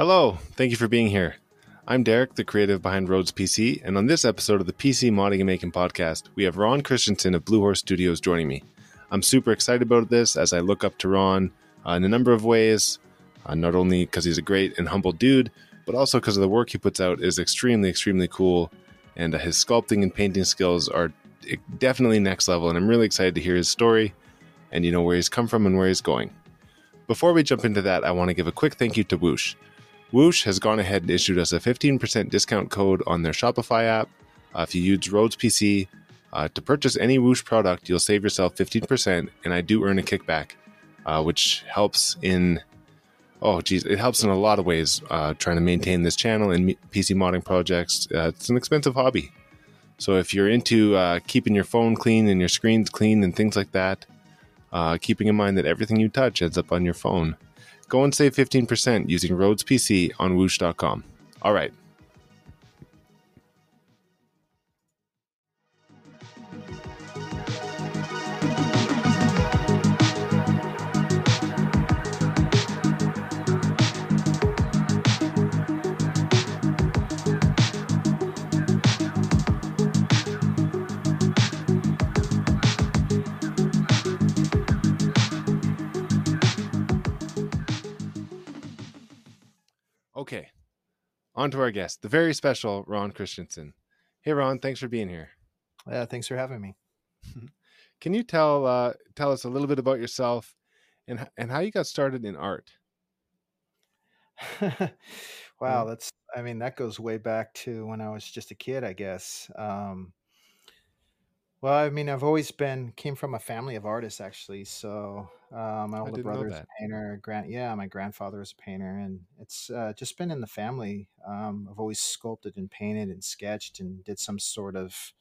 Hello, thank you for being here. I'm Derek, the creative behind Rhoads PC, and on this episode of the PC Modding and Making podcast, we have Ron Christianson of Blue Horse Studios joining me. I'm super excited about this as I look up to Ron uh, in a number of ways, uh, not only because he's a great and humble dude, but also because of the work he puts out is extremely, extremely cool, and uh, his sculpting and painting skills are definitely next level, and I'm really excited to hear his story and you know where he's come from and where he's going. Before we jump into that, I want to give a quick thank you to Whoosh. Whoosh has gone ahead and issued us a 15% discount code on their Shopify app. Uh, if you use Rhoads PC uh, to purchase any Whoosh product, you'll save yourself 15%, and I do earn a kickback, uh, which helps in oh geez, it helps in a lot of ways uh, trying to maintain this channel and PC modding projects. Uh, it's an expensive hobby, so if you're into uh, keeping your phone clean and your screens clean and things like that, keeping in mind that everything you touch ends up on your phone. Go and save 15% using Rhoads PC on woosh.com. All right, Okay, on to our guest, the very special Ron Christianson. Hey, Ron, thanks for being here. Yeah, thanks for having me. Can you tell uh, tell us a little bit about yourself and and how you got started in art? wow, that's I mean that goes way back to when I was just a kid, I guess. Um, well, I mean, I've always been came from a family of artists, actually. So uh, my older brother is a painter. Grand, yeah, my grandfather is a painter, and it's uh, just been in the family. Um, I've always sculpted and painted and sketched and did some sort of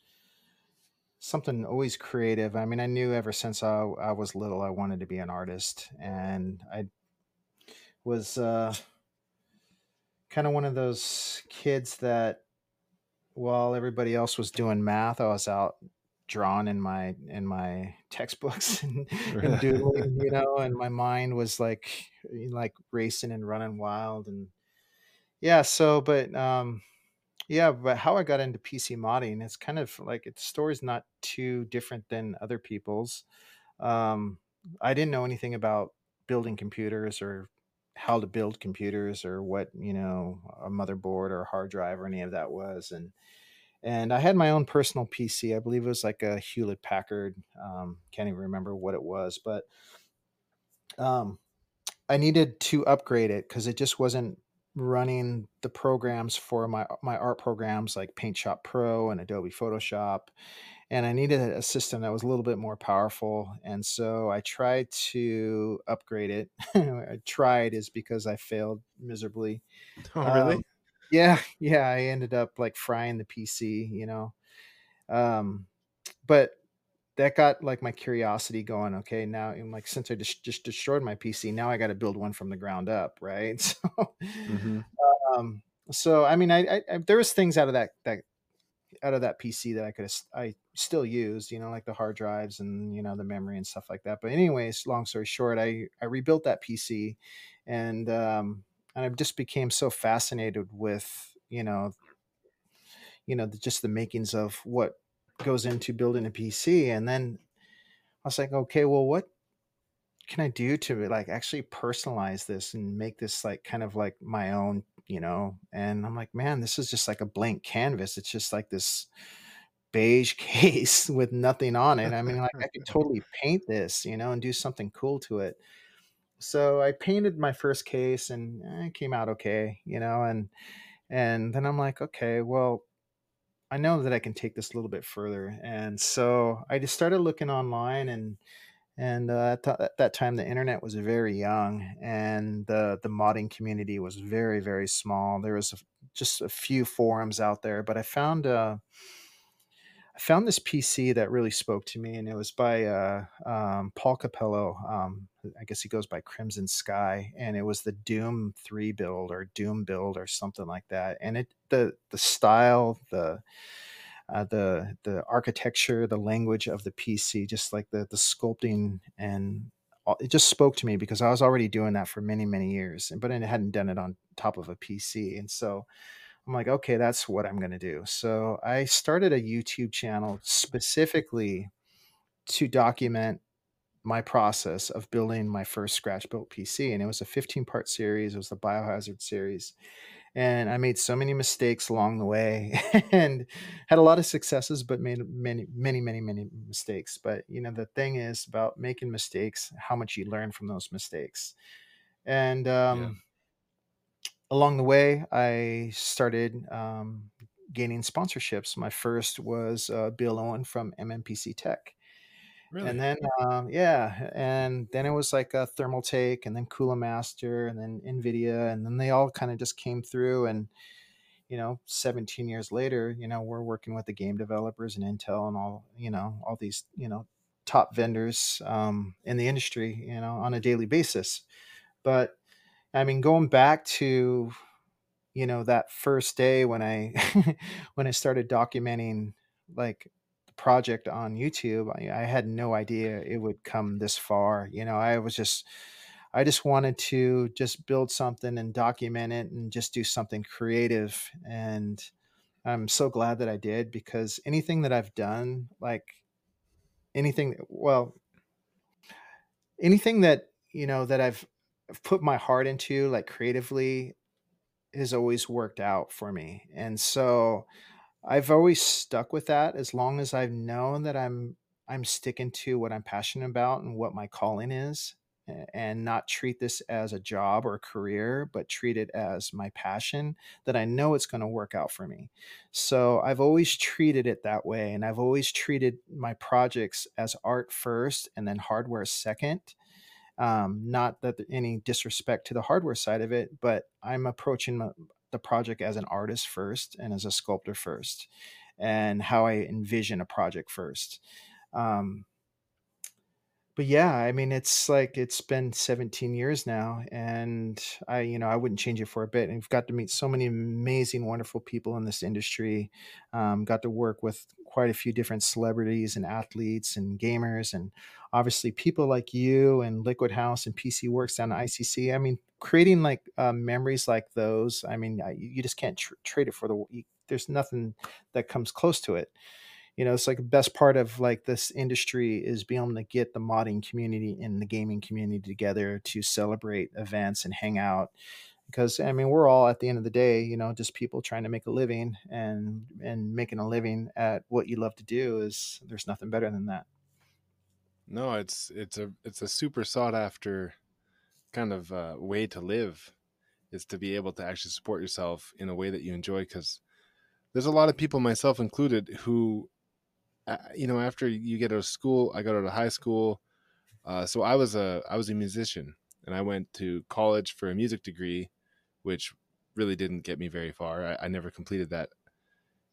something always creative. I mean, I knew ever since I, I was little I wanted to be an artist, and I was uh, kind of one of those kids that while everybody else was doing math, I was out drawn in my in my textbooks and, and doodling, you know, and my mind was like like racing and running wild and yeah, so but um yeah, but how I got into PC modding, it's kind of like its story's not too different than other people's. Um I didn't know anything about building computers or how to build computers or what, you know, a motherboard or a hard drive or any of that was and and I had my own personal PC. I believe it was like a Hewlett Packard. Um, can't even remember what it was, but um, I needed to upgrade it because it just wasn't running the programs for my my art programs like Paint Shop Pro and Adobe Photoshop. And I needed a system that was a little bit more powerful. And so I tried to upgrade it. I tried is because I failed miserably. Oh, really? Um, yeah, yeah, I ended up like frying the PC, you know. Um, but that got like my curiosity going. Okay, now I'm like, since I just, just destroyed my PC, now I got to build one from the ground up, right? So, mm-hmm. um, so I mean, I, I, I, there was things out of that that out of that PC that I could I still used, you know, like the hard drives and you know the memory and stuff like that. But anyways, long story short, I I rebuilt that PC, and um, and I just became so fascinated with you know you know the, just the makings of what goes into building a PC and then I was like okay well what can I do to like actually personalize this and make this like kind of like my own you know? And I'm like man this is just like a blank canvas. It's just like this beige case with nothing on it. I mean like I could totally paint this you know and do something cool to it so I painted my first case and eh, it came out okay, you know, and and then I'm like, okay, well, I know that I can take this a little bit further, and so I just started looking online and and uh, at, that time the internet was very young and the the modding community was very very small. There was a, just a few forums out there, but I found. Uh, I found this PC that really spoke to me, and it was by uh, um, Paul Capello. Um, I guess he goes by Crimson Sky, and it was the Doom Three build or Doom build or something like that. And it the the style, the uh, the the architecture, the language of the PC, just like the the sculpting and it just spoke to me because I was already doing that for many many years, but I hadn't done it on top of a PC, and so I'm like, okay, that's what I'm going to do. So I started a YouTube channel specifically to document my process of building my first scratch built PC. And it was a 15 part series, it was the Biohazard series. And I made so many mistakes along the way and had a lot of successes, but made many, many, many, many mistakes. But, you know, the thing is about making mistakes, how much you learn from those mistakes. And, um, yeah along the way, I started um, gaining sponsorships. My first was uh, Bill Owen from MNPCTech. Really? And then, um, yeah, and then it was like a Thermaltake, and then Cooler Master, and then Nvidia, and then they all kind of just came through. And you know, 17 years later, you know, we're working with the game developers and Intel and all, you know, all these, you know, top vendors um, in the industry, you know, on a daily basis. But I mean, going back to you know that first day when I when I started documenting like the project on YouTube, I, I had no idea it would come this far. You know, I was just I just wanted to just build something and document it and just do something creative. And I'm so glad that I did because anything that I've done, like anything, well, anything that, you know, that I've I've put my heart into like creatively has always worked out for me. And so I've always stuck with that as long as I've known that I'm I'm sticking to what I'm passionate about and what my calling is and not treat this as a job or a career, but treat it as my passion that I know it's going to work out for me. So I've always treated it that way. And I've always treated my projects as art first and then hardware second. Um, not that any disrespect to the hardware side of it, but I'm approaching the project as an artist first and as a sculptor first, and how I envision a project first. Um, but yeah, I mean, it's like it's been 17 years now, and I, you know, I wouldn't change it for a bit. And we've got to meet so many amazing, wonderful people in this industry. Um, got to work with quite a few different celebrities and athletes and gamers, and obviously people like you and Liquid House and PC Works down at ICC. I mean, creating like uh, memories like those. I mean, you just can't tr- trade it for the. You, there's nothing that comes close to it you know it's like the best part of like this industry is being able to get the modding community and the gaming community together to celebrate events and hang out because i mean we're all at the end of the day you know just people trying to make a living and and making a living at what you love to do is there's nothing better than that no it's it's a it's a super sought after kind of uh, way to live is to be able to actually support yourself in a way that you enjoy because there's a lot of people myself included who you know, after you get out of school, I got out of high school. Uh, so I was a I was a musician, and I went to college for a music degree, which really didn't get me very far. I, I never completed that.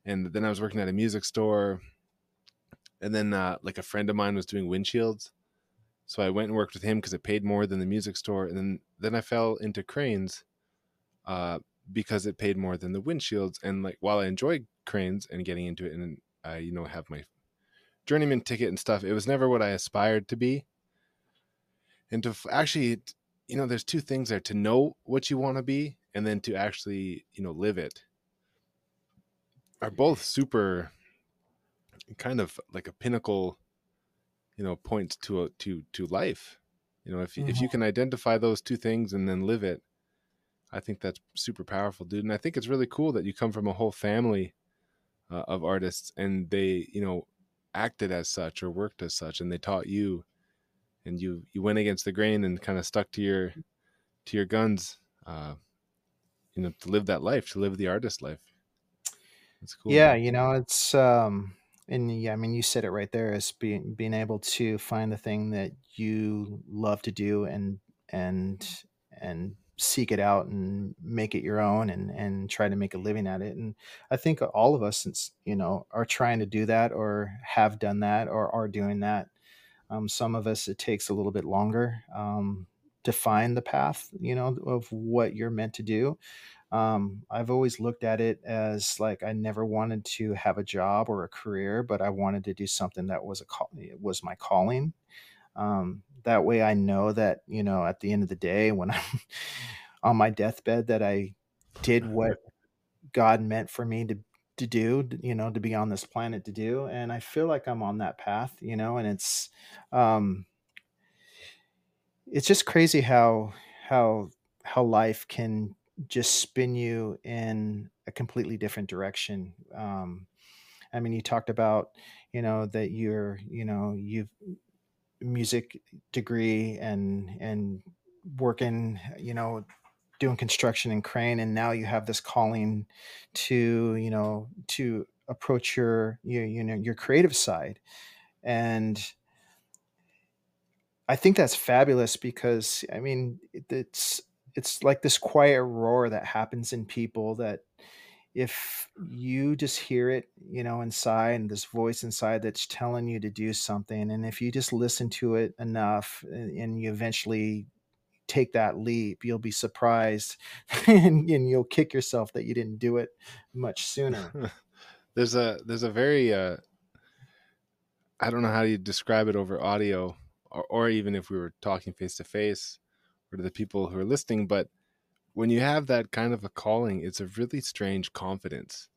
And then I was working at a music store, and then uh, like a friend of mine was doing windshields, so I went and worked with him because it paid more than the music store. And then then I fell into cranes, uh, because it paid more than the windshields. And like while I enjoyed cranes and getting into it, and I you know have my journeyman ticket and stuff, it was never what I aspired to be. And to actually, you know, there's two things there to know what you want to be and then to actually, you know, live it are both super kind of like a pinnacle, you know, points to a, to to life. You know, if mm-hmm. if you mm-hmm. can identify those two things and then live it, I think that's super powerful, dude. And I think it's really cool that you come from a whole family uh, of artists and they, you know, acted as such or worked as such and they taught you and you you went against the grain and kind of stuck to your to your guns uh you know to live that life to live the artist life. It's cool. Yeah you know it's um and yeah i mean you said it right there is being being able to find the thing that you love to do and and and seek it out and make it your own and and try to make a living at it. And i think all of us since you know are trying to do that or have done that or are doing that um, some of us it takes a little bit longer um, to find the path you know of what you're meant to do. Um, i've always looked at it as like i never wanted to have a job or a career but i wanted to do something that was a call was my calling. Um, that way, I know that you know at the end of the day, when I'm on my deathbed, that I did what God meant for me to to do, you know, to be on this planet to do, and I feel like I'm on that path, you know, and it's um, it's just crazy how how how life can just spin you in a completely different direction. Um, I mean, you talked about, you know, that you're, you know, you've music degree and and working, you know, doing construction and crane, and now you have this calling to, you know, to approach your, your you know, your creative side, and I think that's fabulous because I mean, it's it's like this quiet roar that happens in people that if you just hear it, you know, inside and this voice inside that's telling you to do something, and if you just listen to it enough and, and you eventually take that leap, you'll be surprised and, and, you'll kick yourself that you didn't do it much sooner. there's a there's a very uh I don't know how you describe it over audio or, or even if we were talking face to face or to the people who are listening, but when you have that kind of a calling, it's a really strange confidence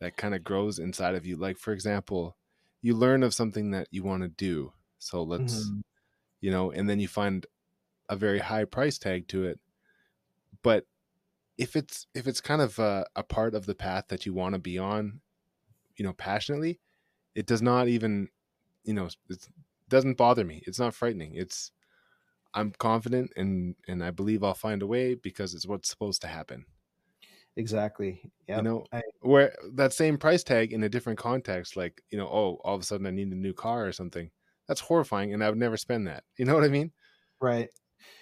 that kind of grows inside of you. Like, for example, you learn of something that you want to do. So let's, mm-hmm. you know, and then you find a very high price tag to it. But if it's if it's kind of a, a part of the path that you want to be on, you know, passionately, it does not even, you know, it doesn't bother me. It's not frightening. It's I'm confident and and I believe I'll find a way because it's what's supposed to happen. Exactly. Yeah. You know, I, where that same price tag in a different context, like you know, oh, all of a sudden I need a new car or something. That's horrifying, and I would never spend that. You know what I mean? Right.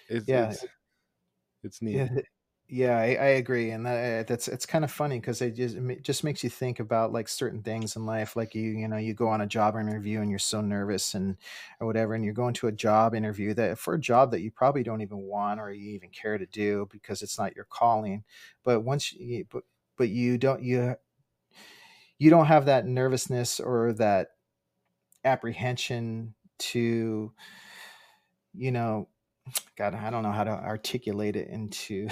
It's, yeah. It's, it's neat. Yeah, yeah, I, I agree, and that, that's it's kind of funny because it just it just makes you think about like certain things in life. Like you, you know, you go on a job interview and you're so nervous and or whatever, and you're going to a job interview that for a job that you probably don't even want or you even care to do because it's not your calling. But once you, but but you don't you you don't have that nervousness or that apprehension to you know God, I don't know how to articulate it into.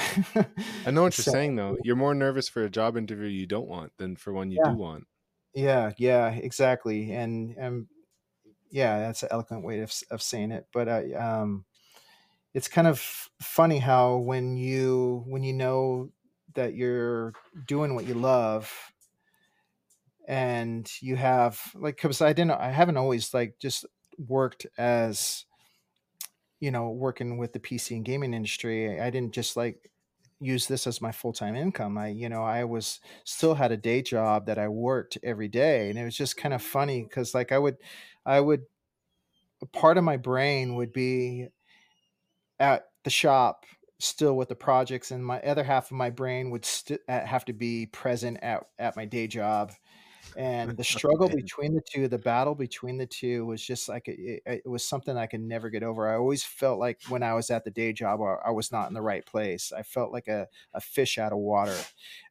I know what you're so, saying, though. You're more nervous for a job interview you don't want than for one you yeah. do want. Yeah, yeah, exactly, and um, yeah, that's an eloquent way of of saying it. But um, it's kind of funny how when you when you know that you're doing what you love and you have like because i didn't i haven't always like just worked as you know, working with the PC and gaming industry, I didn't just like use this as my full-time income. I, you know, I was still had a day job that I worked every day. And it was just kind of funny because like I would, I would, part of my brain would be at the shop still with the projects and my other half of my brain would st- uh, have to be present at, at my day job and the struggle between the two the battle between the two was just like it, it, was something i could never get over. I always felt like when i was at the day job i, was not in the right place. I felt like a, a fish out of water.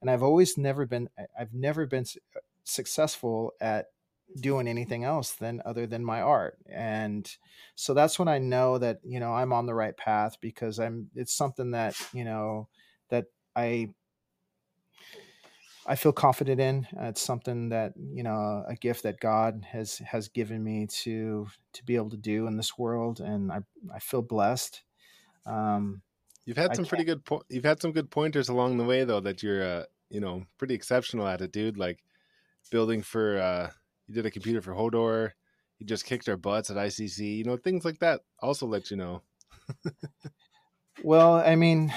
And i've always never been i've never been uh, successful at doing anything else than other than my art. And so that's when i know that you know i'm on the right path because i'm it's something that you know that i I feel confident in. Uh, it's something that you know, a gift that God has has given me to to be able to do in this world, and I I feel blessed. Um, you've had some pretty good. Po- you've had some good pointers along the way, though. That you're, uh, you know, pretty exceptional at it, dude. Like building for. uh You did a computer for Hodor. You just kicked our butts at ICC. You know, things like that. Also, let you know. well, I mean,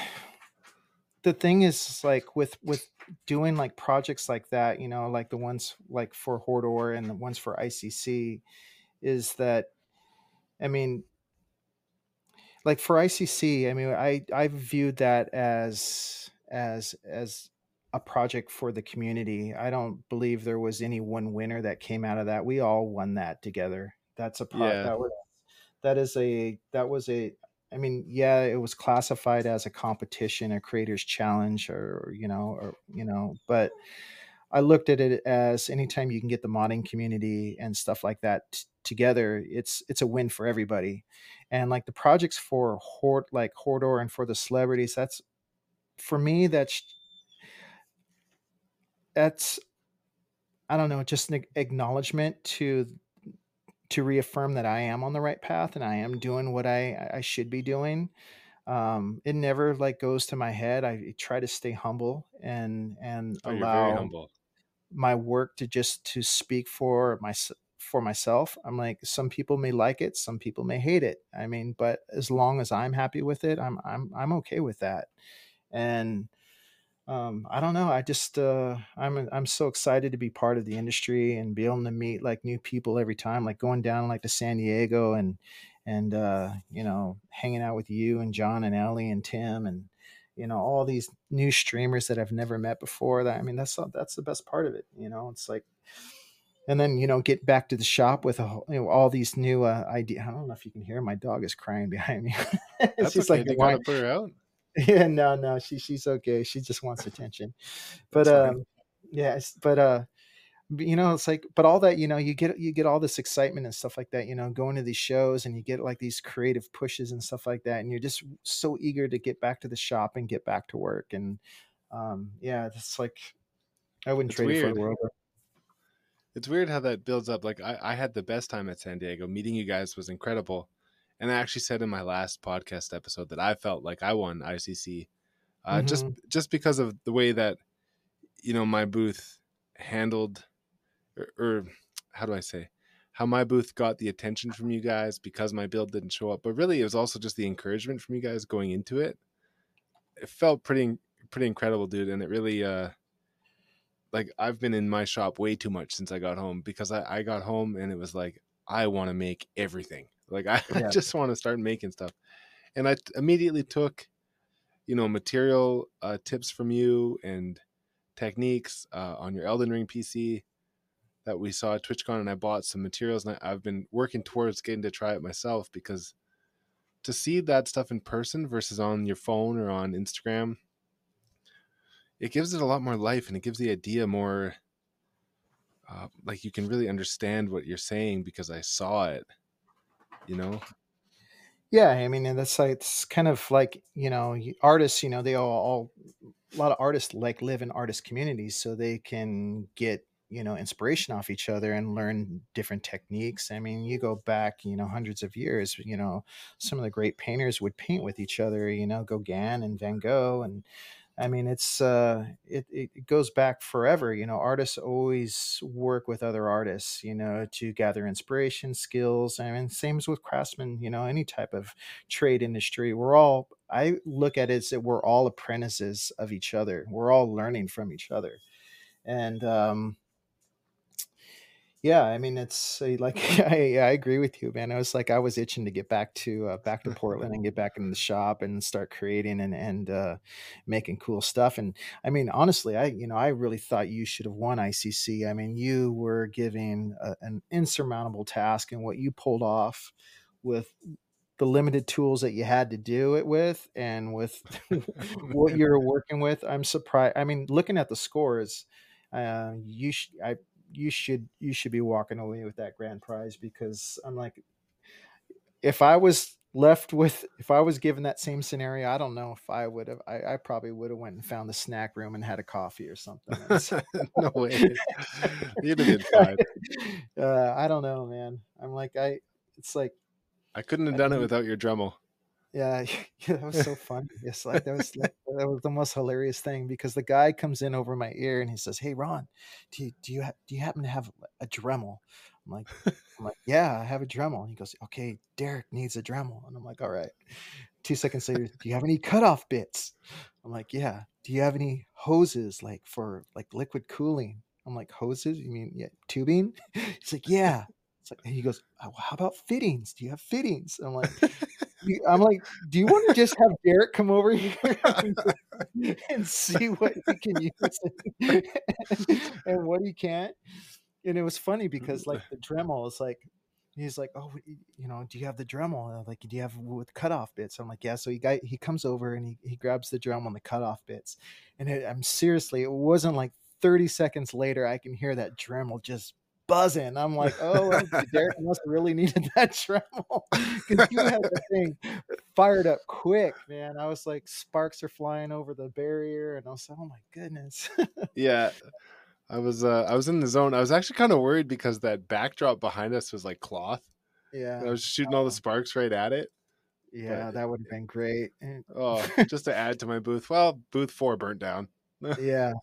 the thing is, like with with doing like projects like that, you know, like the ones like for Hordor and the ones for ICC, is that, I mean, like for ICC, I mean, I I've viewed that as as as a project for the community. I don't believe there was any one winner that came out of that. We all won that together. That's a pro- yeah. that was that is a that was a I mean, yeah, it was classified as a competition, a creators challenge, or you know, or you know, but I looked at it as anytime you can get the modding community and stuff like that t- together, it's it's a win for everybody. And like the projects for Hord, like Hordor and for the celebrities, that's for me. That's that's I don't know, just an acknowledgement to to reaffirm that I am on the right path and I am doing what I I should be doing. Um, it never like goes to my head. I try to stay humble and and Oh, allow my work to just to speak for my for myself. I'm like some people may like it, some people may hate it. I mean, but as long as I'm happy with it, I'm I'm I'm okay with that. And um, I don't know. I just uh, I'm I'm so excited to be part of the industry and be able to meet like new people every time. Like going down like to San Diego and and uh, you know hanging out with you and John and Ellie and Tim and you know all these new streamers that I've never met before. That I mean that's that's the best part of it. You know, it's like and then you know get back to the shop with a, whole- you know, all these new uh, ideas. I don't know if you can hear my dog is crying behind me. That's She's okay. like you whine- gotta put her out. Yeah no no she she's okay she just wants attention but um yeah but uh you know it's like but all that you know you get you get all this excitement and stuff like that you know going to these shows and you get like these creative pushes and stuff like that and you're just so eager to get back to the shop and get back to work and um yeah it's like i wouldn't It's trade it for weird. the world It's weird how that builds up. Like I, I had the best time at San Diego. Meeting you guys was incredible. And I actually said in my last podcast episode that I felt like I won ICC, uh, just Mhm. just because of the way that you know my booth handled, or, or how do I say, how my booth got the attention from you guys because my build didn't show up. But really, it was also just the encouragement from you guys going into it. It felt pretty pretty incredible, dude, and it really uh like I've been in my shop way too much since I got home because I, I got home and it was like I want to make everything. Like I, Yeah. I just want to start making stuff. And I t- immediately took, you know, material uh, tips from you and techniques uh, on your Elden Ring PC that we saw at TwitchCon, and I bought some materials, and I, I've been working towards getting to try it myself because to see that stuff in person versus on your phone or on Instagram, it gives it a lot more life, and it gives the idea more. Uh, like you can really understand what you're saying because I saw it, you know. Yeah, I mean, and that's like it's kind of like you know, artists. You know, they all, all a lot of artists like live in artist communities, so they can get you know inspiration off each other and learn different techniques. I mean, you go back, you know, hundreds of years. You know, some of the great painters would paint with each other. You know, Gauguin and Van Gogh, and I mean, it's uh, it it goes back forever. You know, artists always work with other artists. You know, to gather inspiration, skills. I mean, same as with craftsmen. You know, any type of trade industry. We're all. I look at it as that we're all apprentices of each other. We're all learning from each other, and um, yeah, I mean, it's uh, like I, I agree with you, man. I was like I was itching to get back to uh, back to Portland and get back in the shop and start creating and and uh, making cool stuff. And I mean, honestly, I you know I really thought you should have won ICC. I mean, you were giving a, an insurmountable task, and what you pulled off with the limited tools that you had to do it with, and with what you're working with, I'm surprised. I mean, looking at the scores, uh, you sh- I you should you should be walking away with that grand prize because I'm like, if I was left with if I was given that same scenario, I don't know if I would have. I, I probably would have went and found the snack room and had a coffee or something. No way. You'd have been fine. uh, I don't know, man. I'm like I. It's like I couldn't have done it without your Dremel. Yeah, that was so funny. It's like that was like, that was the most hilarious thing because the guy comes in over my ear and he says, "Hey, Ron, do you do you ha- do you happen to have a Dremel?" I'm like, "I'm like, yeah, I have a Dremel." And he goes, "Okay, Derek needs a Dremel," and I'm like, "All right." Two seconds later, do you have any cutoff bits? I'm like, "Yeah." Do you have any hoses like for like liquid cooling? I'm like, "Hoses? You mean yeah, tubing?" He's like, "Yeah." It's like, and he goes, "Oh, "How about fittings? Do you have fittings?" I'm like. I'm like, do you want to just have Derek come over here and, see what he can use and, and what he can't? And it was funny because like the Dremel is like, he's like, oh, you know, do you have the Dremel? And I'm like, do you have with cutoff bits? I'm like, yeah. So he got he comes over and he, he grabs the Dremel and the cutoff bits, and it, I'm seriously, it wasn't like 30 seconds later, I can hear that Dremel just buzzing. I'm like, oh, Derek must have really needed that Dremel because you had the thing fired up quick, man. I was like, sparks are flying over the barrier, and I was like, oh my goodness. yeah, I was uh, I was in the zone. I was actually kind of worried because that backdrop behind us was like cloth. Yeah, I was shooting all the sparks right at it. Yeah, but, that would have been great. oh, just to add to my booth. Well, booth four burnt down. yeah.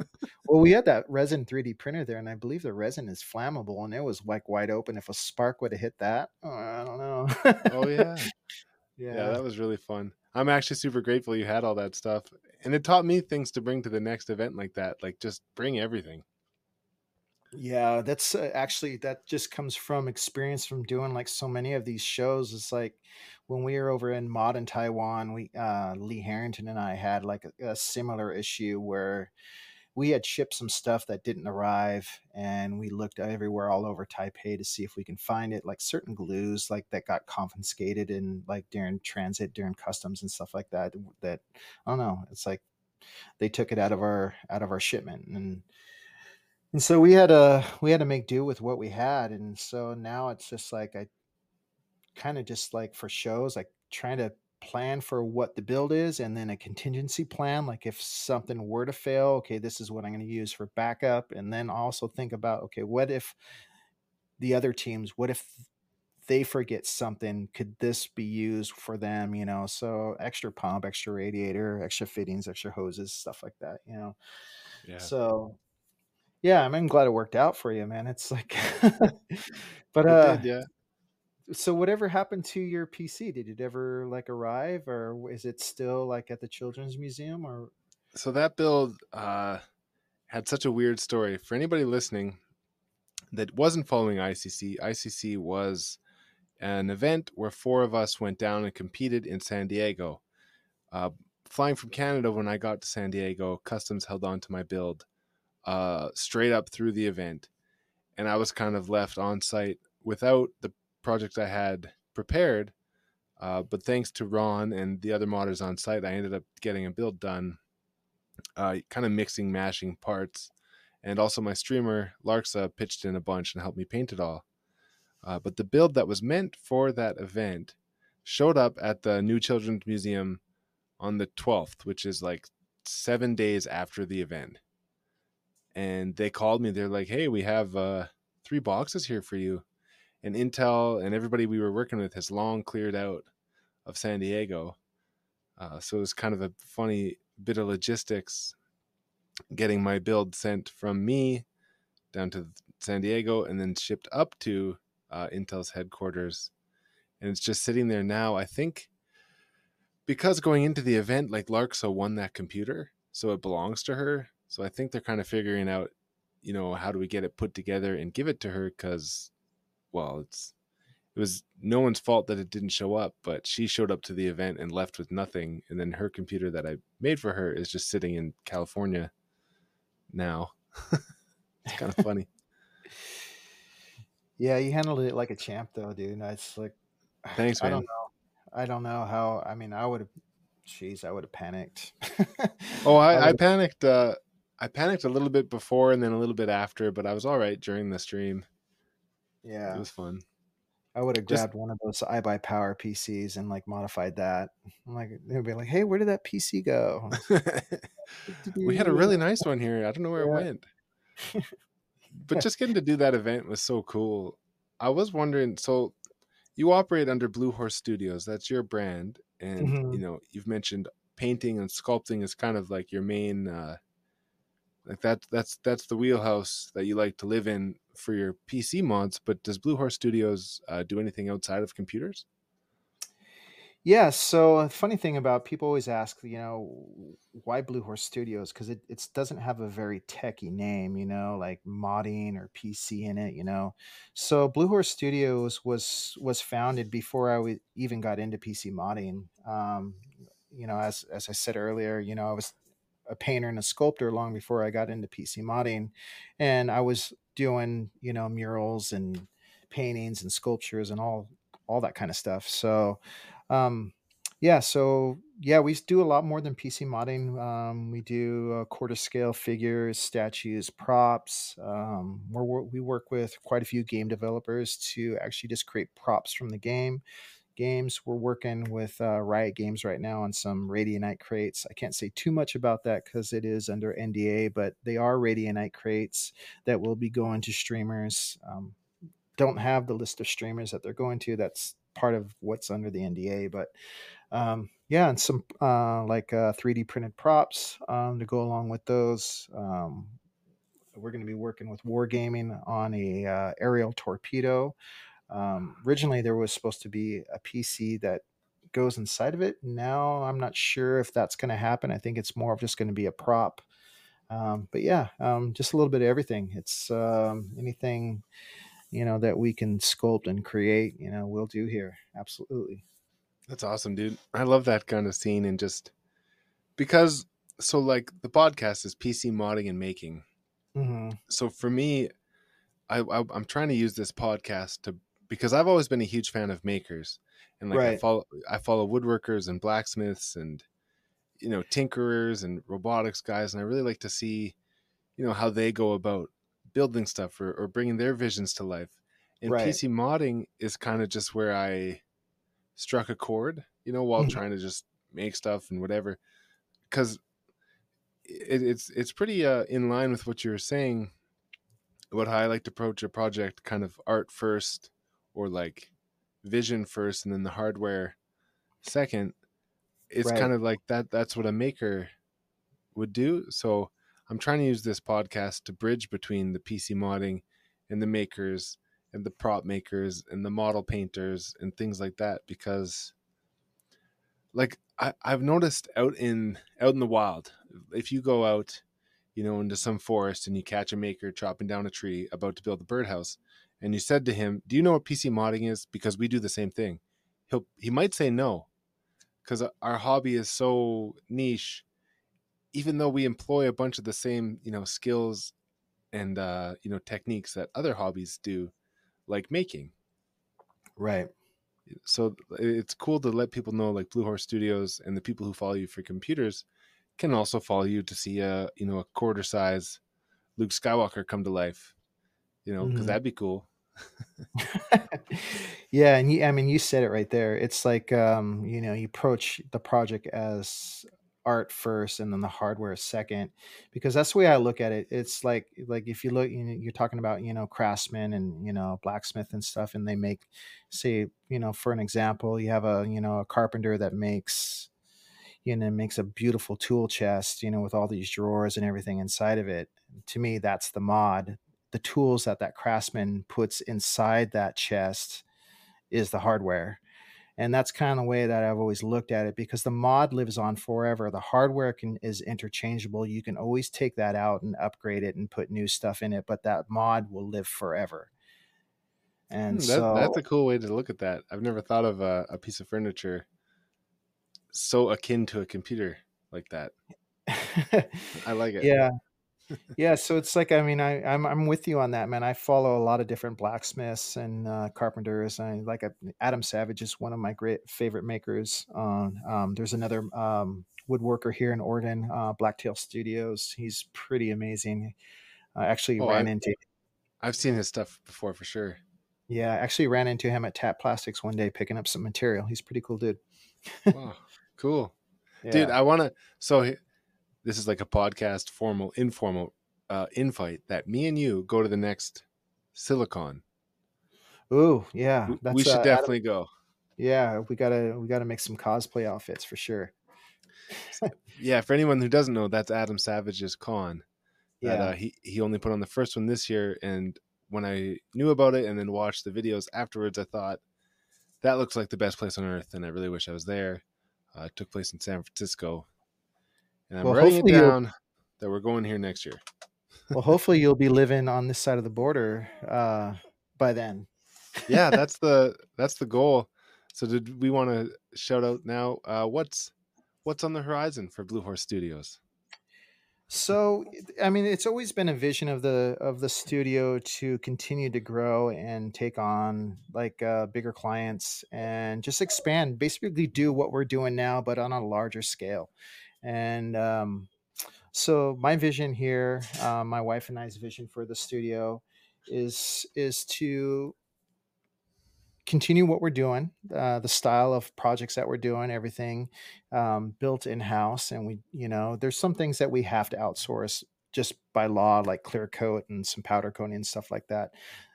Well, we had that resin 3D printer there, and I believe the resin is flammable, and it was like wide open. If a spark would have hit that, oh, I don't know. oh yeah. yeah, yeah, that was really fun. I'm actually super grateful you had all that stuff, and it taught me things to bring to the next event like that. Like just bring everything. Yeah, that's uh, actually that just comes from experience from doing like so many of these shows. It's like when we were over in Mod in Taiwan, we uh, Lee Harrington and I had like a, a similar issue where we had shipped some stuff that didn't arrive and we looked everywhere all over taipei to see if we can find it like certain glues like that got confiscated in like during transit during customs and stuff like that that i don't know it's like they took it out of our out of our shipment and and so we had to we had to make do with what we had and so now it's just like i kind of just like for shows like trying to plan for what the build is and then a contingency plan like if something were to fail okay this is what i'm going to use for backup and then also think about okay what if the other teams what if they forget something could this be used for them you know so extra pump extra radiator extra fittings extra hoses stuff like that you know yeah. so yeah i'm glad it worked out for you man. It's like but uh did, yeah. so whatever happened to your pc did it ever like arrive or is it still like at the children's museum or? So that build uh had such a weird story. For anybody listening that wasn't following icc icc was an event where four of us went down and competed in san diego. Uh, flying from canada when i got to san diego customs held on to my build uh, straight up through the event and i was kind of left on site without the project I had prepared. Uh, but thanks to Ron and the other modders on site, I ended up getting a build done, uh, kind of mixing, mashing parts. And also, my streamer, Larksa, pitched in a bunch and helped me paint it all. Uh, but the build that was meant for that event showed up at the New Children's Museum on the 12th, which is like seven days after the event. And they called me. They're like, hey, we have uh, three boxes here for you and Intel and everybody we were working with has long cleared out of San Diego. Uh, so it was kind of a funny bit of logistics getting my build sent from me down to San Diego and then shipped up to uh, Intel's headquarters. And it's just sitting there now. I think because going into the event, like Larksa won that computer, so it belongs to her. So I think they're kind of figuring out, you know, how do we get it put together and give it to her because well, it's it was no one's fault that it didn't show up, but she showed up to the event and left with nothing. And then her computer that I made for her is just sitting in California now. it's kind of funny. Yeah, you handled it like a champ, though, dude. It's like, thanks, man. I don't know. I don't know how. I mean, I would have. Jeez, I would have panicked. oh, I, I, I panicked. Uh, I panicked a little bit before and then a little bit after, but I was all right during the stream. Yeah, it was fun. I would have grabbed one of those iBuyPower PCs and like modified that. I'm like, they'd be like, "Hey, where did that PC go?" we had a really nice one here. I don't know where yeah. it went. but just getting to do that event was so cool. I was wondering, so you operate under Blue Horse Studios. That's your brand, and mm-hmm. you know you've mentioned painting and sculpting is kind of like your main uh, like that that's that's the wheelhouse that you like to live in for your PC mods. But does Blue Horse Studios uh, do anything outside of computers? Yeah. So a funny thing about people always ask, you know, why Blue Horse Studios? Because it it doesn't have a very techy name, you know, like modding or PC in it, you know. So Blue Horse Studios was was founded before I w- even got into PC modding. Um, you know, as as I said earlier, you know, I was a painter and a sculptor long before I got into PC modding, and I was doing you know murals and paintings and sculptures and all all that kind of stuff. So, um, yeah, so yeah, we do a lot more than PC modding. Um, we do uh, quarter scale figures, statues, props. Um, we're, we work with quite a few game developers to actually just create props from the game. Games. We're working with uh, Riot Games right now on some Radianite crates. I can't say too much about that because it is under NDA, but they are Radianite crates that will be going to streamers. Um, don't have the list of streamers that they're going to. That's part of what's under the NDA, but um, yeah, and some uh, like uh, 3D printed props um, to go along with those. Um, we're going to be working with Wargaming on a uh, aerial torpedo. Um, originally, there was supposed to be a PC that goes inside of it. Now, I'm not sure if that's going to happen. I think it's more of just going to be a prop. Um, but yeah, um, just a little bit of everything. It's um, anything you know that we can sculpt and create. You know, we'll do here. Absolutely. That's awesome, dude. I love that kind of scene and just because so like the podcast is PC modding and making. Mm-hmm. So for me, I, I I'm trying to use this podcast to because I've always been a huge fan of makers and like I follow I follow woodworkers and blacksmiths and you know tinkerers and robotics guys and I really like to see you know how they go about building stuff or, or bringing their visions to life. And Right. PC modding is kind of just where I struck a chord, you know, while Mhm. trying to just make stuff and whatever. Because it, it's it's pretty uh, in line with what you were saying about how I like to approach a project kind of art first or like vision first and then the hardware second. It's Right. kind of like that. That's what a maker would do. So I'm trying to use this podcast to bridge between the PC modding and the makers and the prop makers and the model painters and things like that because like I, I've noticed out in out in the wild, if you go out, you know, into some forest and you catch a maker chopping down a tree about to build a birdhouse, and you said to him, "Do you know what PC modding is?" Because we do the same thing. He'll he might say no, because our hobby is so niche. Even though we employ a bunch of the same, you know, skills and uh, you know techniques that other hobbies do, like making Right. so it's cool to let people know like blue horse studios and the people who follow you for computers can also follow you to see a you know a quarter size luke skywalker come to life you know because Mhm. that'd be cool yeah, and you, I mean, you said it right there. It's like, um, you know, you approach the project as art first, and then the hardware second, because that's the way I look at it. It's like, like if you look, you know, you're talking about, you know, craftsmen and you know, blacksmith and stuff, and they make, say, you know, for an example, you have a, you know, a carpenter that makes, you know, makes a beautiful tool chest, you know, with all these drawers and everything inside of it. To me, that's the mod. The tools that that craftsman puts inside that chest is the hardware. And that's kind of the way that I've always looked at it because the mod lives on forever. The hardware can is interchangeable. You can always take that out and upgrade it and put new stuff in it, but that mod will live forever. And Hmm, that, so that's a cool way to look at that i've never thought of a, a piece of furniture so akin to a computer like that i like it yeah yeah so it's like i mean I, I'm, I'm with you on that man. I follow a lot of different blacksmiths and uh, carpenters and like uh, adam savage is one of my great favorite makers um, um, there's another um, woodworker here in oregon uh, blacktail studios. He's pretty amazing. I actually Oh, ran I- into i've seen his stuff before for sure. Yeah I actually ran into him at tap plastics one day picking up some material. He's a pretty cool dude. Wow cool. Dude i want to so he- this is like a podcast formal informal uh invite that me and you go to the next silicon. Ooh yeah we, that's we should uh, definitely go. Yeah we gotta we gotta make some cosplay outfits for sure. Yeah for anyone who doesn't know that's adam savage's con that yeah. uh, he, he only put on the first one this year and when i knew about it and then watched the videos afterwards i thought that looks like the best place on earth and i really wish i was there. Uh, it took place in san francisco and i'm Well, writing it hopefully down that we're going here next year well hopefully you'll be living on this side of the border uh by then yeah that's the that's the goal so did we want to shout out now uh what's what's on the horizon for blue horse studios So, I mean, it's always been a vision of the of the studio to continue to grow and take on like uh, bigger clients and just expand. Basically, do what we're doing now, but on a larger scale. And um, so, my vision here, uh, my wife and I's vision for the studio, is is to continue what we're doing, uh, the style of projects that we're doing, everything um, built in house. And we, you know, there's some things that we have to outsource just by law, like clear coat and some powder coating and stuff like that.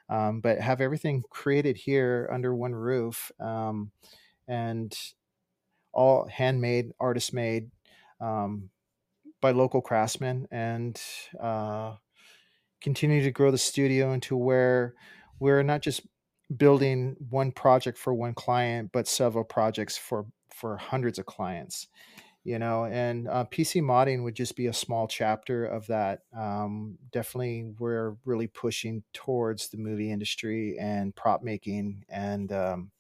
Um, but have everything created here under one roof um, and all handmade, artist made um, by local craftsmen and uh, continue to grow the studio into where we're not just building one project for one client, but several projects for for hundreds of clients. You know, and uh, PC modding would just be a small chapter of that. Um, definitely, we're really pushing towards the movie industry and prop making and um,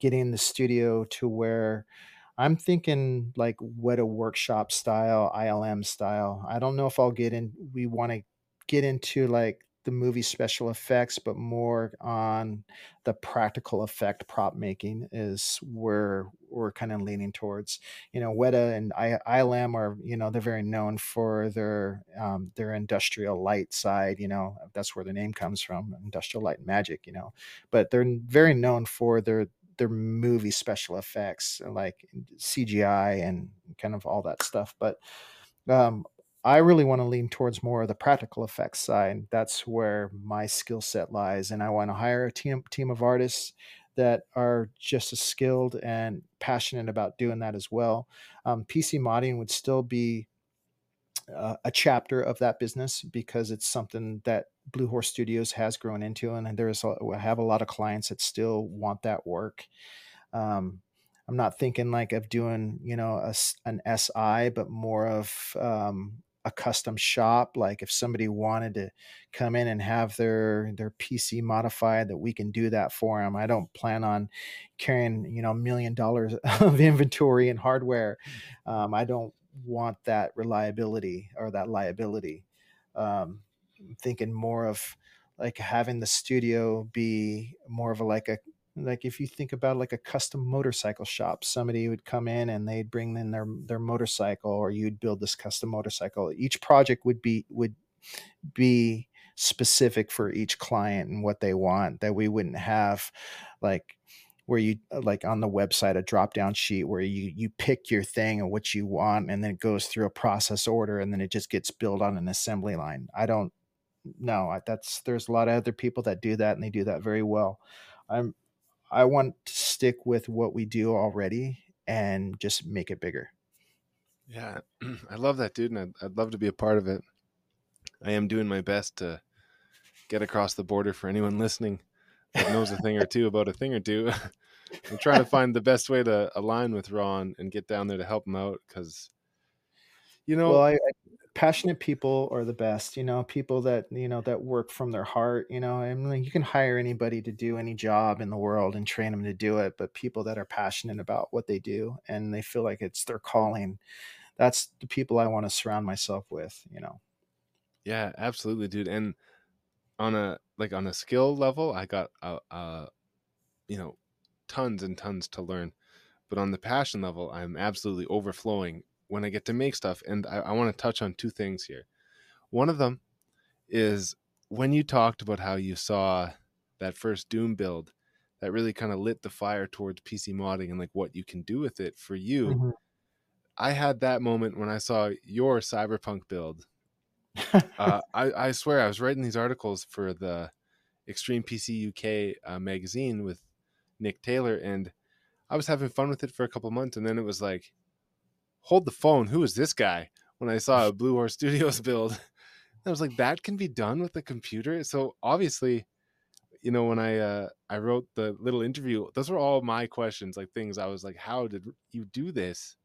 getting the studio to where I'm thinking like Weta workshop style, ILM style. I don't know if I'll get in. We want to get into like the movie special effects, but more on the practical effect prop making is where we're kind of leaning towards. You know, Weta and ILM are, you know, they're very known for their um, their industrial light side. You know, that's where the name comes from, industrial light magic. You know, but they're very known for their their movie special effects like CGI and kind of all that stuff. But um, I really want to lean towards more of the practical effects side. That's where my skill set lies, and I want to hire a team team of artists that are just as skilled and passionate about doing that as well. Um, PC modding would still be uh, a chapter of that business because it's something that Blue Horse Studios has grown into, and there's a, have a lot of clients that still want that work. Um, I'm not thinking like of doing you know a, an SI, but more of um, a custom shop. Like if somebody wanted to come in and have their their pc modified that we can do that for them i don't plan on carrying you know a million dollars of inventory and hardware. Um, i don't want that reliability or that liability. Um, thinking more of like having the studio be more of a like a like if you think about like a custom motorcycle shop somebody would come in and they'd bring in their their motorcycle or you'd build this custom motorcycle. Each project would be would be specific for each client and what they want that we wouldn't have like where you uh, like on the website a drop down sheet where you you pick your thing and what you want and then it goes through a process order and then it just gets built on an assembly line. I don't know that's there's a lot of other people that do that and they do that very well i'm I want to stick with what we do already and just make it bigger. Yeah, I love that, dude, and I'd, I'd love to be a part of it. I am doing my best to get across the border for anyone listening that knows a thing or two about a thing or two. I'm trying to find the best way to align with Ron and get down there to help him out because, you know, well, I, passionate people are the best you know people that you know that work from their heart you know I mean, you can hire anybody to do any job in the world and train them to do it but people that are passionate about what they do and they feel like it's their calling that's the people i want to surround myself with you know. Yeah absolutely dude and on a like on a skill level i got uh you know tons and tons to learn but on the passion level i'm absolutely overflowing when I get to make stuff. And I, I want to touch on two things here. One of them is when you talked about how you saw that first Doom build that really kind of lit the fire towards PC modding and like what you can do with it for you. Mm-hmm. I had that moment when I saw your cyberpunk build. uh, I, I, swear I was writing these articles for the Extreme PC UK uh, magazine with Nick Taylor, and I was having fun with it for a couple months, and then it was like, hold the phone. Who is this guy? When I saw a Blue Horse Studios build, I was like, that can be done with a computer. So obviously, you know, when I uh, I wrote the little interview, those were all my questions, like things I was like, how did you do this?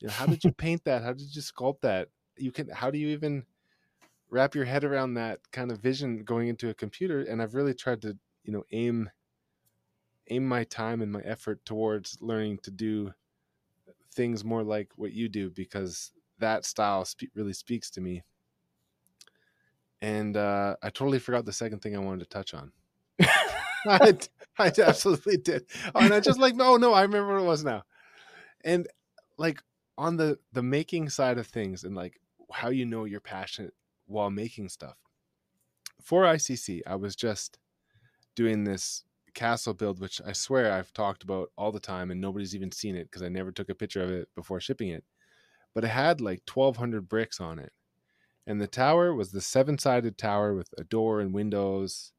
You know, how did you paint that? How did you sculpt that? You can. How do you even wrap your head around that kind of vision going into a computer? And I've really tried to, you know, aim aim my time and my effort towards learning to do things more like what you do because that style spe- really speaks to me. And uh, I totally forgot the second thing I wanted to touch on. I, I absolutely did. Oh, and I just like, no, no, I remember what it was now. And like on the the making side of things, and like how you know you're passionate while making stuff. For ICC, I was just doing this castle build, which I swear I've talked about all the time, and nobody's even seen it because I never took a picture of it before shipping it. But it had like 1,200 bricks on it, and the tower was the seven-sided tower with a door and windows,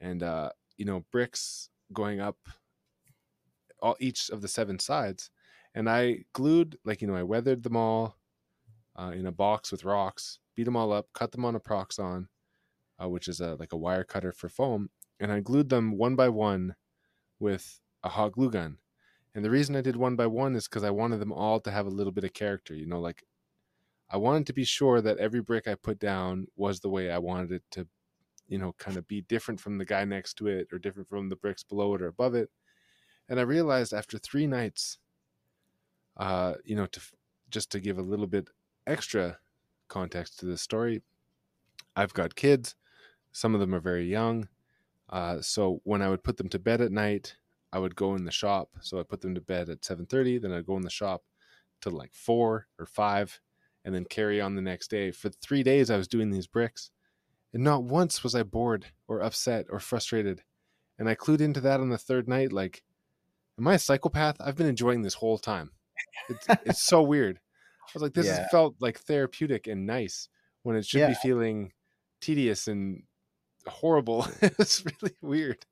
and uh, you know bricks going up all each of the seven sides and i glued like you know i weathered them all uh, in a box with rocks beat them all up cut them on a proxxon uh, which is a like a wire cutter for foam and i glued them one by one with a hot glue gun. And the reason i did one by one is because i wanted them all to have a little bit of character you know like i wanted to be sure that every brick i put down was the way i wanted it to you know kind of be different from the guy next to it or different from the bricks below it or above it. And i realized after three nights uh you know to just to give a little bit extra context to this story i've got kids. Some of them are very young uh, so when i would put them to bed at night i would go in the shop so i put them to bed at 7.30 then i'd go in the shop till like 4 or 5 and then carry on the next day for three days i was doing these bricks and not once was I bored or upset or frustrated. And I clued into that on the third night like, am I a psychopath? I've been enjoying this whole time. It's, it's so weird. I was like, this yeah. has felt like therapeutic and nice when it should yeah. be feeling tedious and horrible. it's really weird.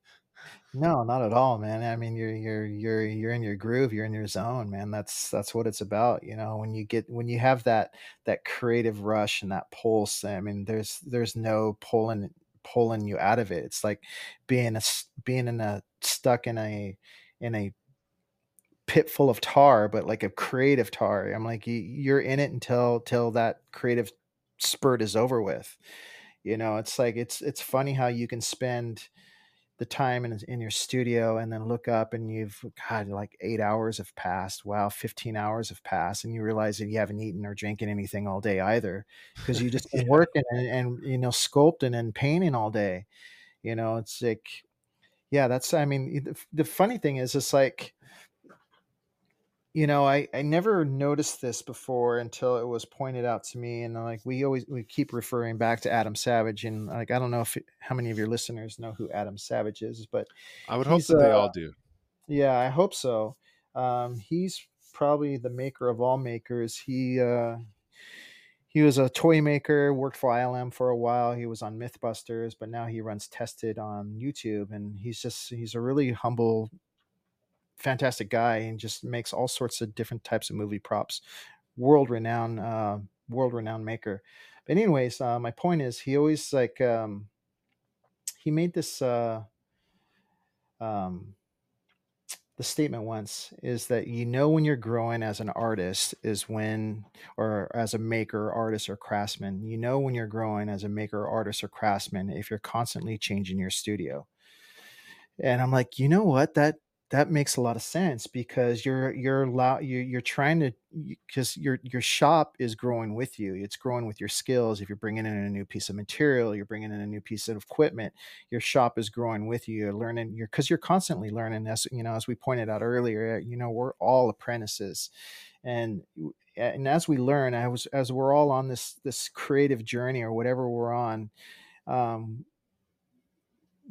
No, not at all, man. I mean, you're you're you're you're in your groove, you're in your zone, man. That's that's what it's about, you know. When you get when you have that that creative rush and that pulse, I mean, there's there's no pulling pulling you out of it. It's like being a being in a stuck in a in a pit full of tar, but like a creative tar. I'm like you, you're in it until till that creative spurt is over with. You know, it's like it's it's funny how you can spend the time in, in your studio and then look up and you've had like eight hours have passed. Wow 15 hours have passed and you realize that you haven't eaten or drinking anything all day either because you just been working and, and you know sculpting and painting all day. You know it's like yeah that's i mean the, the funny thing is it's like you know I, I never noticed this before until it was pointed out to me and like we always we keep referring back to adam savage and like i don't know if how many of your listeners know who adam savage is but i would hope that uh, they all do. yeah i hope so. Um, he's probably the maker of all makers. He uh, he was a toy maker worked for ilm for a while he was on mythbusters but now he runs tested on youtube and he's just he's a really humble fantastic guy and just makes all sorts of different types of movie props. World renowned, uh, world renowned maker. But anyways, uh, my point is he always like um, he made this uh, um, the statement once is that you know when you're growing as an artist is when or as a maker artist or craftsman you know when you're growing as a maker artist or craftsman if you're constantly changing your studio and i'm like you know what that that makes a lot of sense because you're you're allow you're, you're trying to because your your shop is growing with you it's growing with your skills if you're bringing in a new piece of material you're bringing in a new piece of equipment your shop is growing with you you're learning you're because you're constantly learning as you know as we pointed out earlier you know we're all apprentices. And and as we learn as as we're all on this this creative journey or whatever we're on um,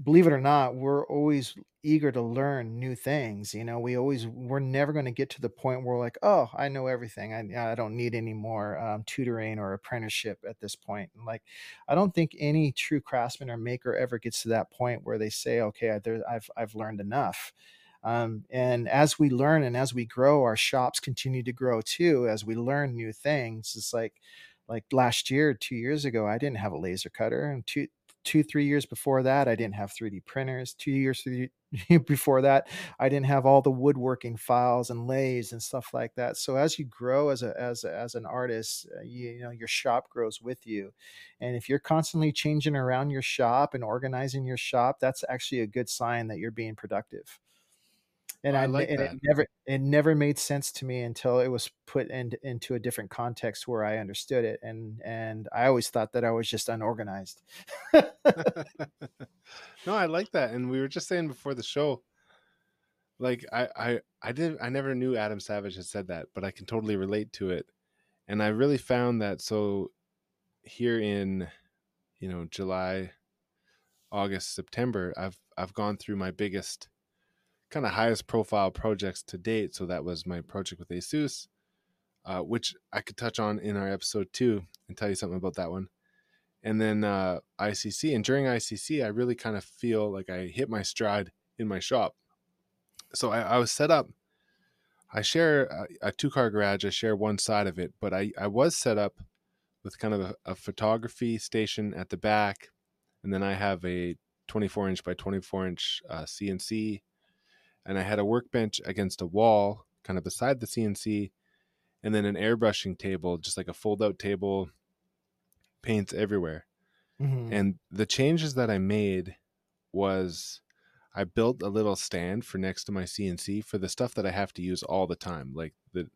believe it or not, we're always eager to learn new things. You know, we always we're never going to get to the point where we're like, oh, I know everything. I I don't need any more um, tutoring or apprenticeship at this point. And like, I don't think any true craftsman or maker ever gets to that point where they say, okay, I, I've I've learned enough. Um, and as we learn and as we grow, our shops continue to grow too. As we learn new things, it's like like last year, two years ago, I didn't have a laser cutter, and two two three years before that i didn't have 3d printers. Two years before that i didn't have all the woodworking files and lathes and stuff like that. So as you grow as a as a, as an artist uh, you, you know your shop grows with you. And if you're constantly changing around your shop and organizing your shop that's actually a good sign that you're being productive and I I, like and that. it never it never made sense to me until it was put in, into a different context where I understood it, and and I always thought that I was just unorganized. no, I like that. And we were just saying before the show, like I, I, I did, I never knew Adam Savage had said that, but I can totally relate to it. And I really found that so here in, you know, July, August, September, I've I've gone through my biggest, kind of highest profile projects to date. So that was my project with ASUS, uh, which I could touch on in our episode two and tell you something about that one and then uh, ICC. And during ICC, I really kind of feel like I hit my stride in my shop. So I, I was set up. I share a, a two car garage. I share one side of it, but I, I was set up with kind of a, a photography station at the back. And then I have a 24 inch by 24 inch uh, CNC. And I had a workbench against a wall, kind of beside the CNC, and then an airbrushing table, just like a fold out table paints everywhere. Mhm. And the changes that I made was I built a little stand for next to my CNC for the stuff that I have to use all the time, like the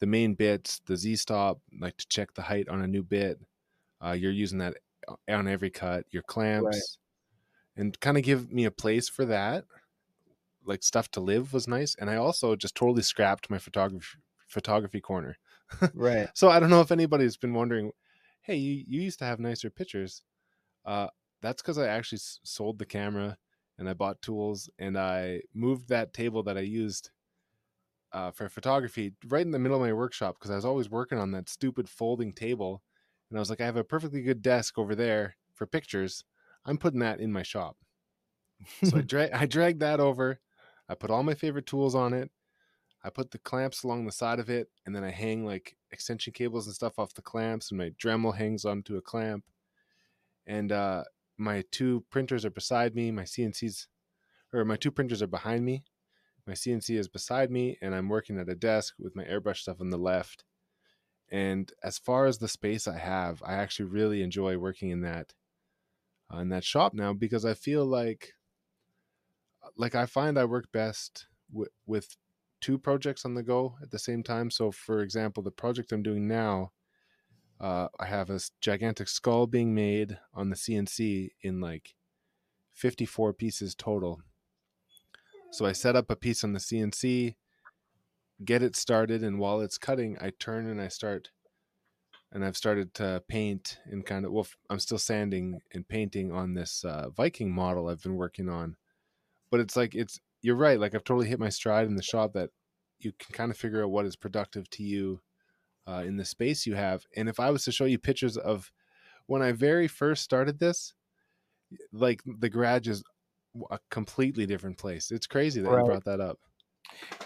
the main bits, the Z stop, like to check the height on a new bit. Uh, you're using that on every cut. Your clamps, and kind of give me a place for that. Like stuff to live was nice, and I also just totally scrapped my photography photography corner. right. So I don't know if anybody's been wondering, hey, you, you used to have nicer pictures. Uh, that's because I actually s- sold the camera and I bought tools and I moved that table that I used uh, for photography right in the middle of my workshop because I was always working on that stupid folding table. And I was like, I have a perfectly good desk over there for pictures. I'm putting that in my shop. So I, dra- I dragged that over. I put all my favorite tools on it. I put the clamps along the side of it, and then I hang like extension cables and stuff off the clamps, and my Dremel hangs onto a clamp. And uh, my two printers are beside me. My CNC's, or my two printers are behind me. My CNC is beside me, and I'm working at a desk with my airbrush stuff on the left. And as far as the space I have, I actually really enjoy working in that uh, in that shop now because I feel like like I find I work best w- with two projects on the go at the same time. So, for example, the project I'm doing now, uh, I have a gigantic skull being made on the CNC in like 54 pieces total. So I set up a piece on the CNC, get it started, and while it's cutting, I turn and I start, and I've started to paint and kind of. Well, I'm still sanding and painting on this uh, Viking model I've been working on, but it's like it's. You're right. Like I've totally hit my stride in the shop that you can kind of figure out what is productive to you uh, in the space you have. And if I was to show you pictures of when I very first started this, like the garage is a completely different place. It's crazy that you brought that up.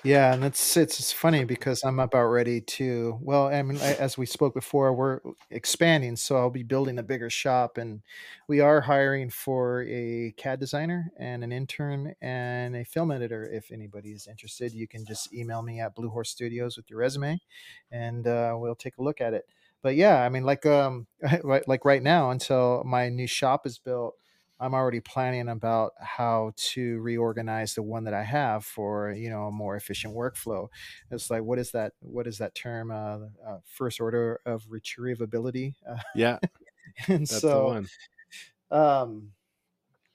Yeah, and it's it's it's funny because I'm about ready to. Well, I mean, as we spoke before, we're expanding, so I'll be building a bigger shop, and we are hiring for a CAD designer and an intern and a film editor. If anybody is interested, you can just email me at Blue Horse Studios with your resume, and uh, we'll take a look at it. But yeah, I mean, like um, like right now, until my new shop is built. I'm already planning about how to reorganize the one that I have for you know a more efficient workflow. It's like what is that? What is that term? Uh, uh, first order of retrievability. Uh, Yeah, and that's the so, one. um,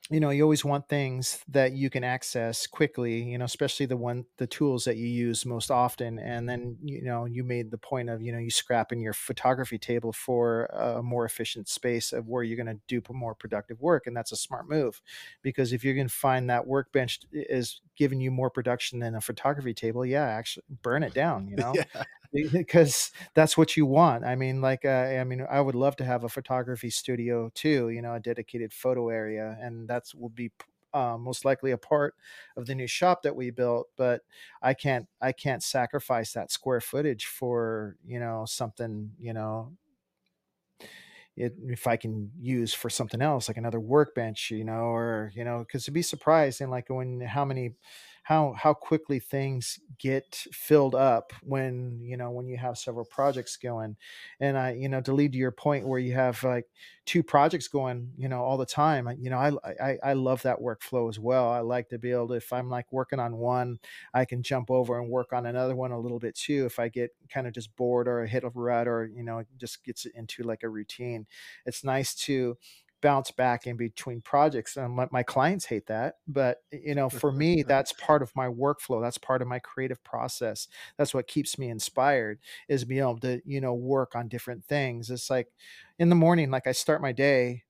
you know, you always want things that you can access quickly. You know, especially the one the tools that you use most often. And then you know, you made the point of you know you scrapping your photography table for a more efficient space of where you're going to do more productive work, and that's a smart move because if you're going to find that workbench is giving you more production than a photography table, yeah, actually burn it down. You know, yeah. because that's what you want. I mean, like, uh, I mean, I would love to have a photography studio too. You know, a dedicated photo area, and will be uh, most likely a part of the new shop that we built. But I can't, I can't sacrifice that square footage for you know something you know it, if I can use for something else, like another workbench, you know, or you know, because to be surprised and like when how many how how quickly things get filled up when you know when you have several projects going. And i you know to lead to your point where you have like two projects going you know all the time you know I, I i love that workflow as well. I like to be able to if i'm like working on one i can jump over and work on another one a little bit too if i get kind of just bored or a hit a rut or you know just gets into like a routine. It's nice to bounce back in between projects and my, my, clients hate that but you know for me that's part of my workflow that's part of my creative process that's what keeps me inspired is being able to you know work on different things it's like in the morning like i start my day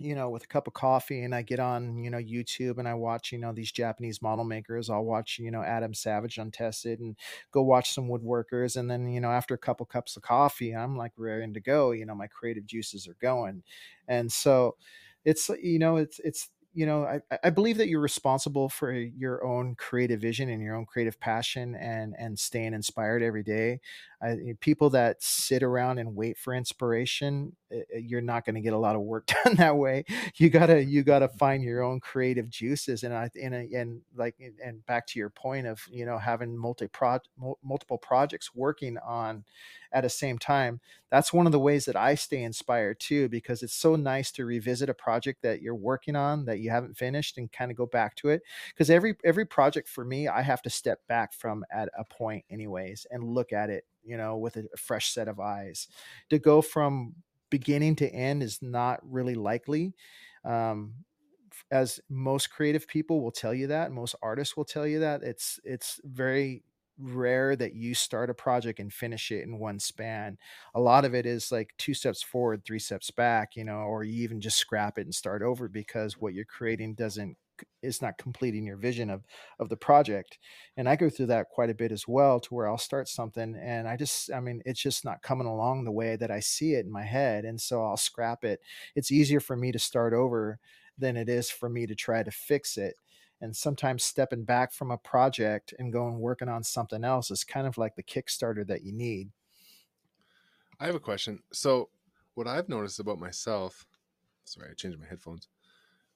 you know, with a cup of coffee and I get on, you know, YouTube and I watch, you know, these Japanese model makers. I'll watch, you know, Adam Savage Untested and go watch some woodworkers. And then, you know, after a couple cups of coffee, I'm like raring to go. You know, my creative juices are going. And so it's, you know, it's, it's, you know, I, I believe that you're responsible for your own creative vision and your own creative passion and and staying inspired every day. I, people that sit around and wait for inspiration, Eh, eh, you're not going to get a lot of work done that way. You gotta you gotta mm-hmm. find your own creative juices, and I and eh, and like and back to your point of you know having multi multiple projects working on at the same time that's one of the ways that i stay inspired too because it's so nice to revisit a project that you're working on that you haven't finished and kind of go back to it because every every project for me i have to step back from at a point anyways and look at it you know with a fresh set of eyes. To go from beginning to end is not really likely um, as most creative people will tell you that most artists will tell you that it's it's very rare that you start a project and finish it in one span. A lot of it is like two steps forward, three steps back, you know, or you even just scrap it and start over because what you're creating doesn't is not completing your vision of of the project and i go through that quite a bit as well to where i'll start something and i just i mean it's just not coming along the way that i see it in my head and so i'll scrap it. It's easier for me to start over than it is for me to try to fix it and sometimes stepping back from a project and going working on something else is kind of like the kickstarter that you need. I have a question. So what i've noticed about myself sorry i changed my headphones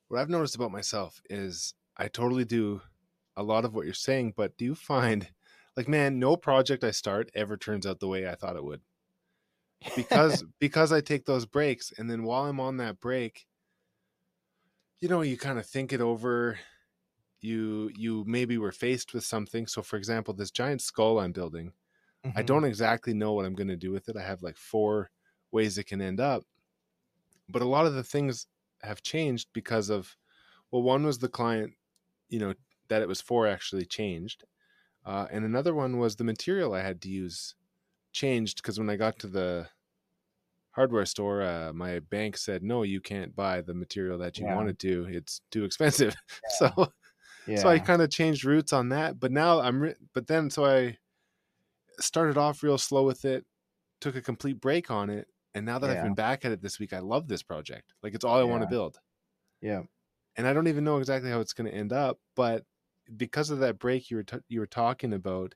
what i've noticed about myself is i totally do a lot of what you're saying but do you find like man no project i start ever turns out the way i thought it would. Because because i take those breaks and then while i'm on that break you know you kind of think it over you you maybe were faced with something. So for example this giant skull i'm building mm-hmm. i don't exactly know what i'm going to do with it. I have like four ways it can end up but a lot of the things have changed because of well one was the client you know that it was for actually changed uh, and another one was the material i had to use changed because when i got to the hardware store uh, my bank said no you can't buy the material that you yeah. wanted to it's too expensive yeah. so yeah. So I kind of changed routes on that, but now I'm, re- but then so I started off real slow with it, took a complete break on it, and now that yeah. I've been back at it this week, I love this project. Like it's all I yeah. want to build. Yeah. And I don't even know exactly how it's going to end up, but because of that break you were t- you were talking about,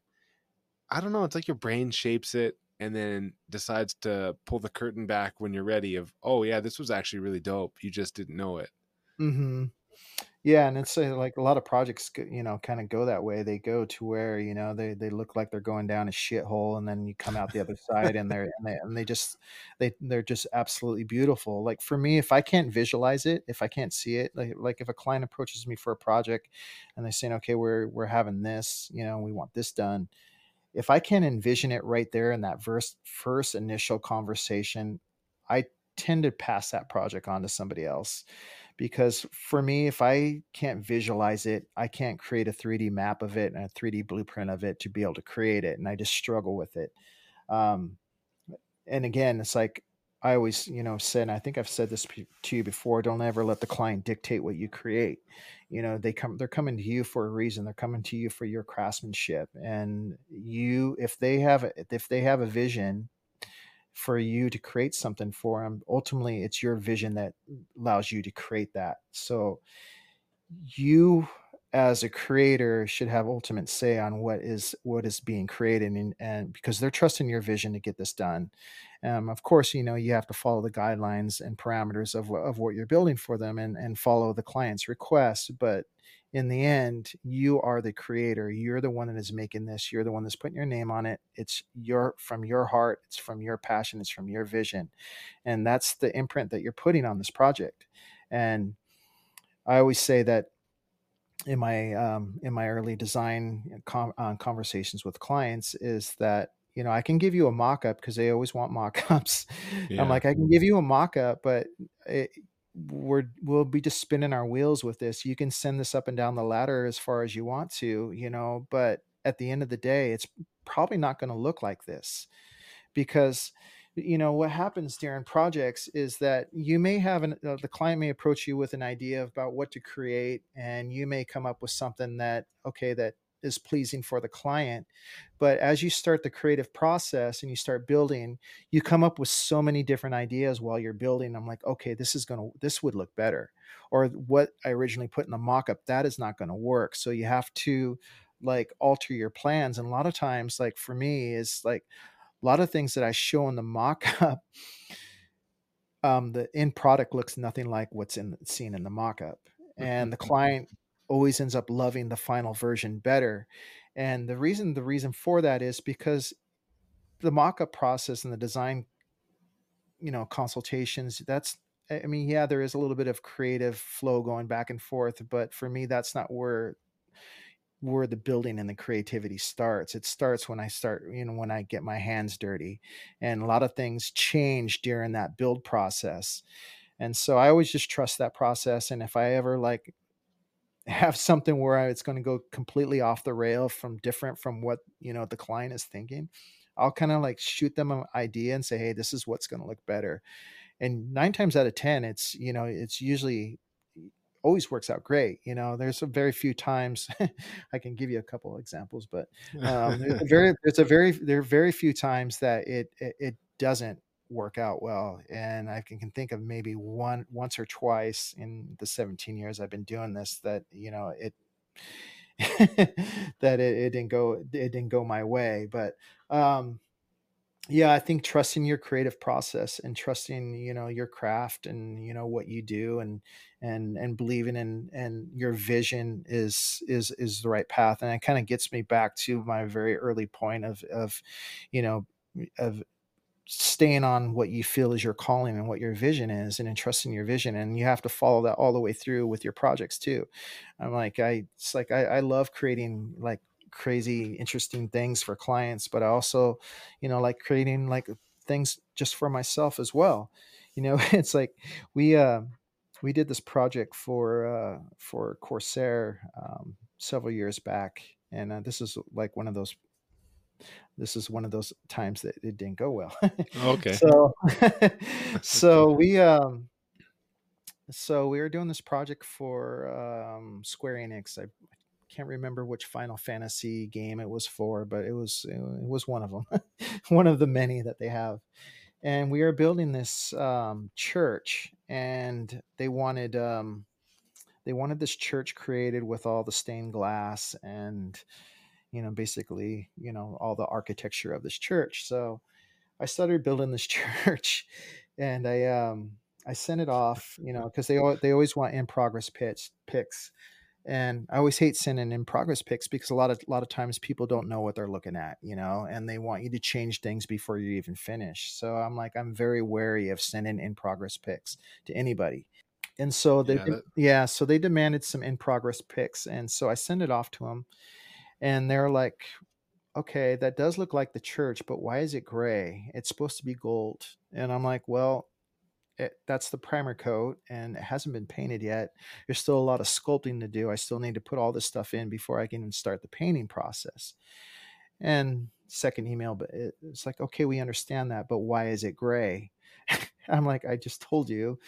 I don't know. It's like your brain shapes it and then decides to pull the curtain back when you're ready. Of oh yeah, this was actually really dope. You just didn't know it. Hmm. Yeah, and it's uh, like a lot of projects, you know, kind of go that way. They go to where you know they they look like they're going down a shithole, and then you come out the other side, and they're and they, and they just they they're just absolutely beautiful. Like for me, if I can't visualize it, if I can't see it, like like if a client approaches me for a project, and they're saying, okay, we're we're having this, you know, we want this done. If I can't envision it right there in that first first initial conversation, I tend to pass that project on to somebody else because for me if i can't visualize it i can't create a 3d map of it and a 3d blueprint of it to be able to create it and i just struggle with it. Um, and again it's like i always you know said and i think i've said this to you before don't ever let the client dictate what you create. You know they come they're coming to you for a reason they're coming to you for your craftsmanship and you if they have if they have a vision for you to create something for them ultimately it's your vision that allows you to create that. So you as a creator should have ultimate say on what is what is being created and, and because they're trusting your vision to get this done. Um, of course you know you have to follow the guidelines and parameters of, of what you're building for them and, and follow the client's requests but in the end, you are the creator. You're the one that is making this. You're the one that's putting your name on it. It's your from your heart. It's from your passion. It's from your vision, and that's the imprint that you're putting on this project. And I always say that in my um, in my early design com- uh, conversations with clients is that you know i can give you a mock-up because they always want mock-ups yeah. i'm like i can give you a mock-up but it, we're we'll be just spinning our wheels with this. You can send this up and down the ladder as far as you want to you know but at the end of the day it's probably not going to look like this because you know what happens during projects is that you may have an uh, the client may approach you with an idea about what to create and you may come up with something that okay that is pleasing for the client. But as you start the creative process and you start building, you come up with so many different ideas while you're building. I'm like, okay, this is going to, this would look better. Or what I originally put in the mock up, that is not going to work. So you have to like alter your plans. And a lot of times, like for me, is like a lot of things that I show in the mock up. Um, the end product looks nothing like what's in seen in the mock up and the client always ends up loving the final version better. And the reason the reason for that is because the mock-up process and the design you know consultations that's i mean yeah there is a little bit of creative flow going back and forth but for me that's not where where the building and the creativity starts it starts when i start you know when i get my hands dirty and a lot of things change during that build process and so i always just trust that process and if i ever like have something where it's going to go completely off the rail from different from what you know the client is thinking i'll kind of like shoot them an idea and say hey this is what's going to look better. And nine times out of ten it's you know it's usually always works out great you know? There's a very few times i can give you a couple examples but um, there's a very there's a very there are very few times that it, it, it doesn't work out well. And I can, can think of maybe one once or twice in the 17 years I've been doing this that you know it that it, it didn't go it didn't go my way. But um yeah i think trusting your creative process and trusting you know your craft and you know what you do and and and believing in and your vision is is is the right path and it kind of gets me back to my very early point of of you know of staying on what you feel is your calling and what your vision is and entrusting your vision and you have to follow that all the way through with your projects too. I'm like i it's like i, I love creating like crazy interesting things for clients but i also you know like creating like things just for myself as well. You know it's like we uh we did this project for uh for corsair um several years back and uh, this is like one of those this is one of those times that it didn't go well. okay. So, so we, um, so we were doing this project for um, Square Enix. I can't remember which Final Fantasy game it was for, but it was it was one of them, one of the many that they have. And we are building this um, church, and they wanted um, they wanted this church created with all the stained glass and you know, basically, you know, all the architecture of this church. So I started building this church and I, um, I sent it off, you know, because they they always want in progress pitch pics, and I always hate sending in progress pics because a lot of a lot of times people don't know what they're looking at, you know, and they want you to change things before you even finish. So I'm like I'm very wary of sending in progress pics to anybody, and so they yeah, yeah so they demanded some in progress pics, and so I sent it off to them, and they're like okay that does look like the church but why is it gray? It's supposed to be gold. And i'm like well it, that's the primer coat and it hasn't been painted yet. There's still a lot of sculpting to do. I still need to put all this stuff in before i can even start the painting process. And second email but it's like okay we understand that but why is it gray I'm like, I just told you,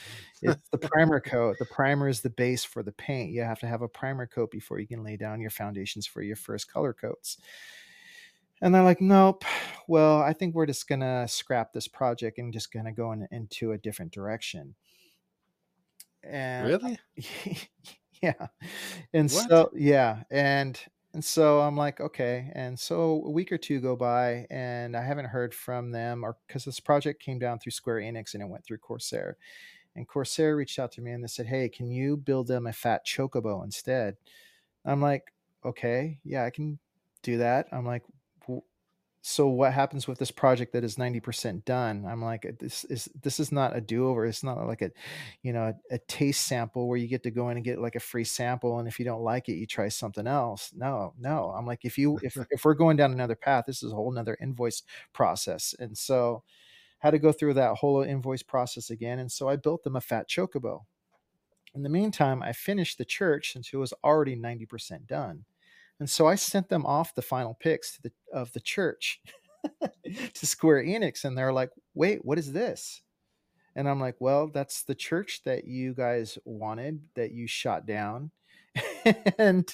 it's the primer coat. The primer is the base for the paint. You have to have a primer coat before you can lay down your foundations for your first color coats. And they're like, nope. Well, I think we're just gonna scrap this project and just gonna go in, into a different direction. And uh, really, yeah. And what? so yeah, and and so I'm like, okay. And so a week or two go by, and I haven't heard from them, or because this project came down through Square Enix and it went through Corsair. And Corsair reached out to me and they said, hey, can you build them a fat chocobo instead? I'm like, okay, yeah, I can do that. I'm like, so what happens with this project that is 90% done? I'm like uh, this is this is not a do-over. It's not like a you know a, a, taste sample where you get to go in and get like a free sample and if you don't like it you try something else. No no. I'm like if you if, if we're going down another path this is a whole nother invoice process. And so had to go through that whole invoice process again and so i built them a fat chocobo. In the meantime i finished the church since it was already 90% done and so I sent them off the final pics the, of the church to Square Enix, and they're like, "Wait, what is this?" And I'm like, "Well, that's the church that you guys wanted that you shot down." and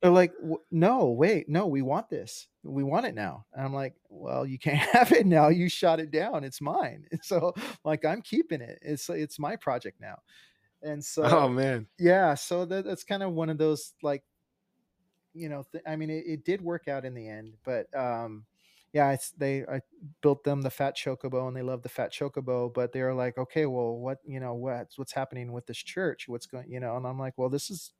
they're like, "No, wait, no, we want this. We want it now." And I'm like, "Well, you can't have it now. You shot it down. It's mine." And so, like, I'm keeping it. It's it's my project now. And oh, so, oh man, yeah. So that, that's kind of one of those like you know, th- I mean, it, it, did work out in the end, but um, yeah, they I built them the fat chocobo, and they love the fat chocobo. But they're like, okay, well, what you know, what's what's happening with this church? What's going, you know? And I'm like, well, this is,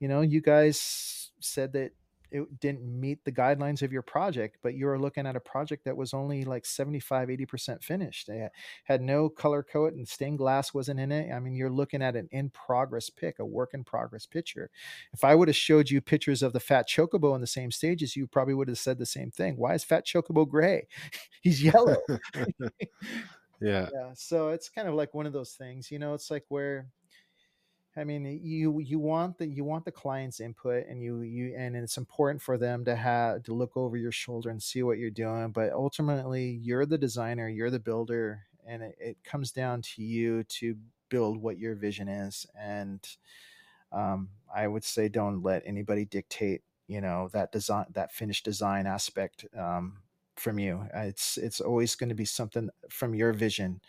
you know, you guys said that it didn't meet the guidelines of your project, but you were looking at a project that was only like 75, 80% finished. They had no color coat and stained glass wasn't in it. I mean, you're looking at an in progress pick, a work in progress picture. If I would have showed you pictures of the fat chocobo in the same stages, you probably would have said the same thing. Why is fat chocobo gray? He's yellow. yeah. Yeah. So it's kind of like one of those things, you know, it's like where I mean, you you want the you want the client's input, and you you and it's important for them to have to look over your shoulder and see what you're doing. But ultimately, you're the designer, you're the builder, and it, it comes down to you to build what your vision is. And um, I would say, don't let anybody dictate, you know, that design, that finished design aspect um, from you. It's it's always going to be something from your vision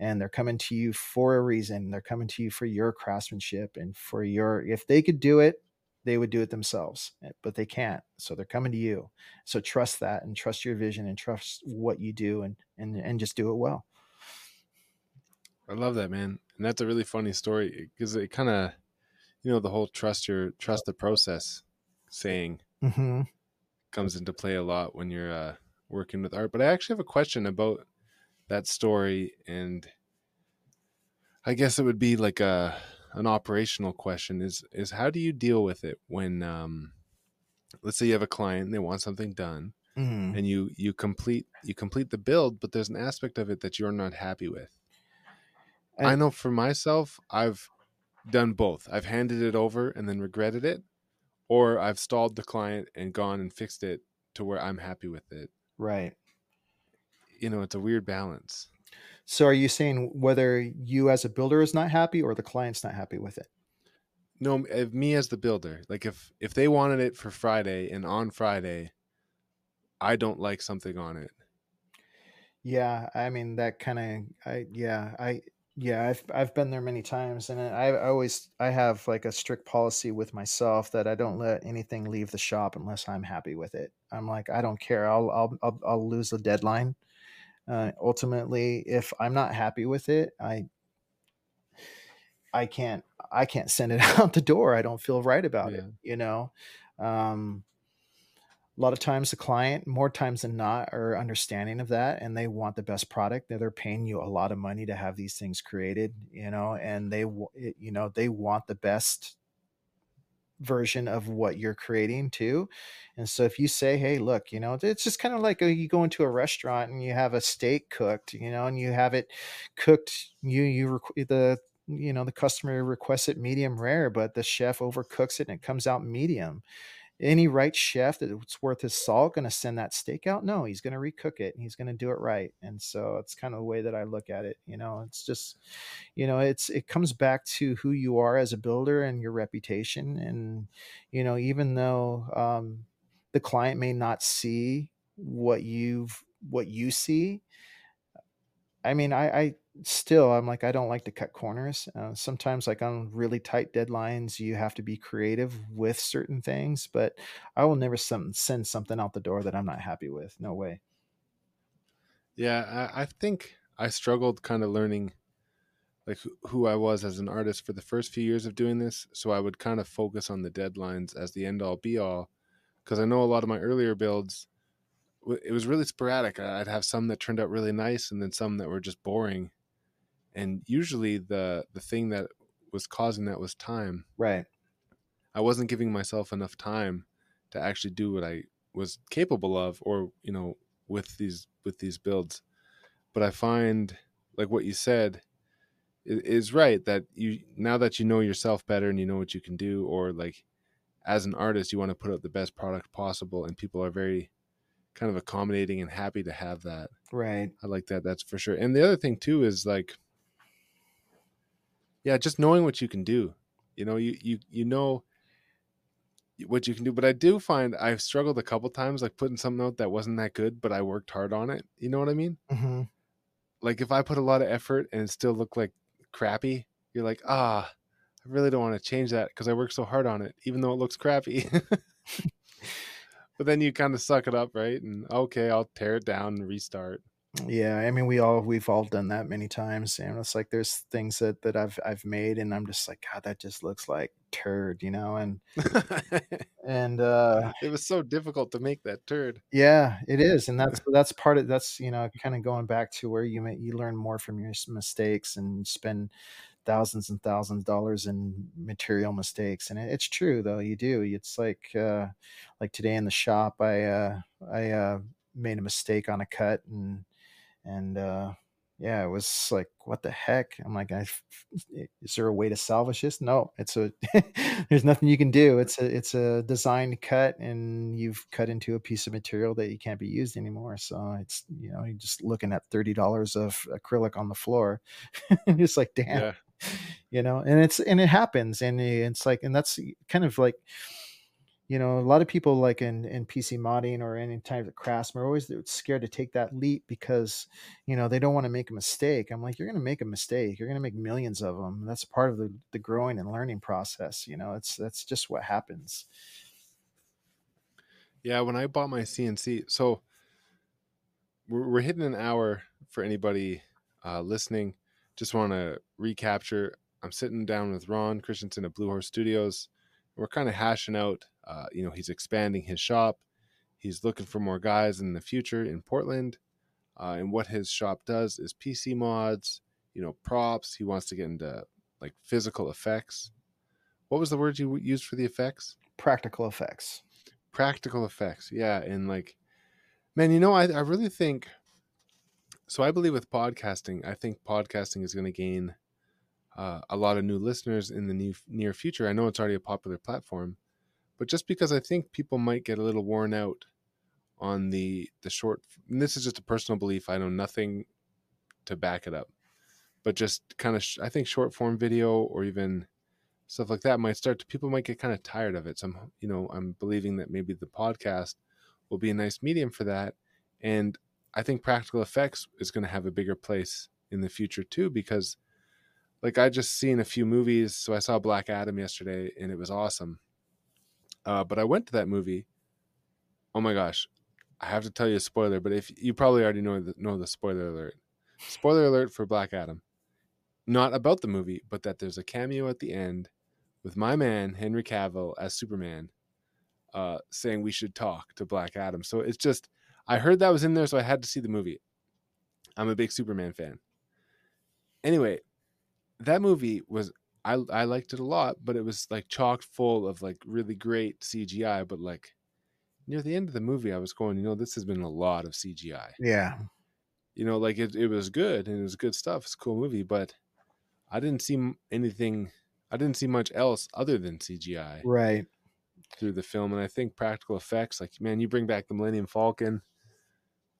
and they're coming to you for a reason. They're coming to you for your craftsmanship and for your, if they could do it, they would do it themselves, eh, but they can't. So they're coming to you. So trust that and trust your vision and trust what you do and, and, and just do it well. I love that, man. And that's a really funny story because it kind of, you know, the whole trust your, trust the process saying mm-hmm. comes into play a lot when you're uh, working with art. But I actually have a question about that story and I guess it would be like a an operational question is is how do you deal with it when um let's say you have a client and they want something done mm. and you you complete you complete the build but there's an aspect of it that you're not happy with. And, I know for myself I've done both. I've handed it over and then regretted it or I've stalled the client and gone and fixed it to where I'm happy with it. Right you know, it's a weird balance. So are you saying whether you as a builder is not happy or the client's not happy with it? No, me as the builder, like if if they wanted it for Friday and on Friday, I don't like something on it. Yeah, I mean that kind of I yeah, I yeah, I've I've been there many times and I, I always I have like a strict policy with myself that I don't let anything leave the shop unless I'm happy with it. I'm like I don't care. I'll I'll I'll, I'll lose the deadline uh, ultimately, if I'm not happy with it, I I can't I can't send it out the door. I don't feel right about yeah. it. You know, um, a lot of times the client, more times than not, are understanding of that, and they want the best product. They're paying you a lot of money to have these things created. You know, and they you know they want the best version of what you're creating too. And so if you say, hey, look, you know, it's just kind of like a, you go into a restaurant and you have a steak cooked, you know, and you have it cooked, you, you, eh, the, you know, the customer requests it medium rare, but the chef overcooks it and it comes out medium any right chef that's worth his salt going to send that steak out? No, he's going to recook it and he's going to do it right. And so it's kind of the way that I look at it. You know, it's just, you know, it's it comes back to who you are as a builder and your reputation. And you know, even though um, the client may not see what you've what you see, I mean, I, I still i'm like i don't like to cut corners uh, sometimes like on really tight deadlines you have to be creative with certain things but i will never some, send something out the door that i'm not happy with no way yeah i, I think i struggled kind of learning like who I was as an artist for the first few years of doing this. So I would kind of focus on the deadlines as the end all be all. Because I know a lot of my earlier builds, it was really sporadic. I'd have some that turned out really nice and then some that were just boring. And usually the the thing that was causing that was time. Right. I wasn't giving myself enough time to actually do what I was capable of or, you know, with these with these builds. But I find like what you said, is right that you now that you know yourself better and you know what you can do or like as an artist you want to put out the best product possible and people are very kind of accommodating and happy to have that. Right. I like that that's for sure. And the other thing too is like yeah just knowing what you can do. You know you you you know what you can do. But i do find i've struggled a couple times like putting something out that wasn't that good but i worked hard on it. You know what i mean? Mm-hmm. like if i put a lot of effort and it still looked like crappy, you're like, ah, I really don't want to change that because I worked so hard on it, even though it looks crappy. but then you kind of suck it up, right? And okay, I'll tear it down and restart. Yeah, I mean, we all we've all done that many times, and it's like there's things that that I've I've made, and I'm just like, God, that just looks like turd, you know, and and uh it was so difficult to make that turd. Yeah, it is, and that's that's part of that's you know kind of going back to where you you learn more from your mistakes and spend thousands and thousands of dollars in material mistakes and it's true though you do it's like uh like today in the shop i uh i uh made a mistake on a cut and and uh, yeah, it was like, what the heck? I'm like, is there a way to salvage this? No, it's a, there's nothing you can do. It's a, it's a designed cut, and you've cut into a piece of material that you can't be used anymore. So it's, you know, you're just looking at thirty dollars of acrylic on the floor. And it's like, damn, yeah. You know, and it's and it happens, and it's like, and that's kind of like you know, a lot of people like in, in PC modding or any type of craftsman are always scared to take that leap because, you know, they don't want to make a mistake. I'm like, you're going to make a mistake. You're going to make millions of them. That's part of the, the growing and learning process. You know, it's, that's just what happens. Yeah. When I bought my CNC, so we're, we're hitting an hour for anybody uh, listening. Just want to recapture. I'm sitting down with Ron Christianson at Blue Horse Studios. We're kind of hashing out uh, you know, he's expanding his shop. He's looking for more guys in the future in Portland. Uh, and what his shop does is PC mods, you know, props. He wants to get into like physical effects. What was the word you used for the effects? Practical effects. Practical effects. Yeah. And like, man, you know, I, I really think so. I believe with podcasting, I think podcasting is going to gain uh, a lot of new listeners in the new, near future. I know it's already a popular platform, but just because I think people might get a little worn out on the the short this is just a personal belief I know nothing to back it up but just kind of sh- I think short form video or even stuff like that might start to people might get kind of tired of it so I'm you know I'm believing that maybe the podcast will be a nice medium for that and I think practical effects is going to have a bigger place in the future too because like I just seen a few movies so I saw Black Adam yesterday and it was awesome uh, but I went to that movie. Oh my gosh, I have to tell you a spoiler, but if you probably already know the, know the spoiler alert. Spoiler alert for Black Adam. Not about the movie, but that there's a cameo at the end with my man Henry Cavill as Superman, uh, saying we should talk to Black Adam. So it's just I heard that was in there, so I had to see the movie. I'm a big Superman fan. Anyway, that movie was I I liked it a lot, but it was like chock full of like really great CGI. But like near the end of the movie, I was going, you know, this has been a lot of CGI. Yeah. You know, like it, it was good and it was good stuff. It's a cool movie, but I didn't see anything. I didn't see much else other than CGI. Right. Through the film, and I think practical effects, like man, you bring back the Millennium Falcon,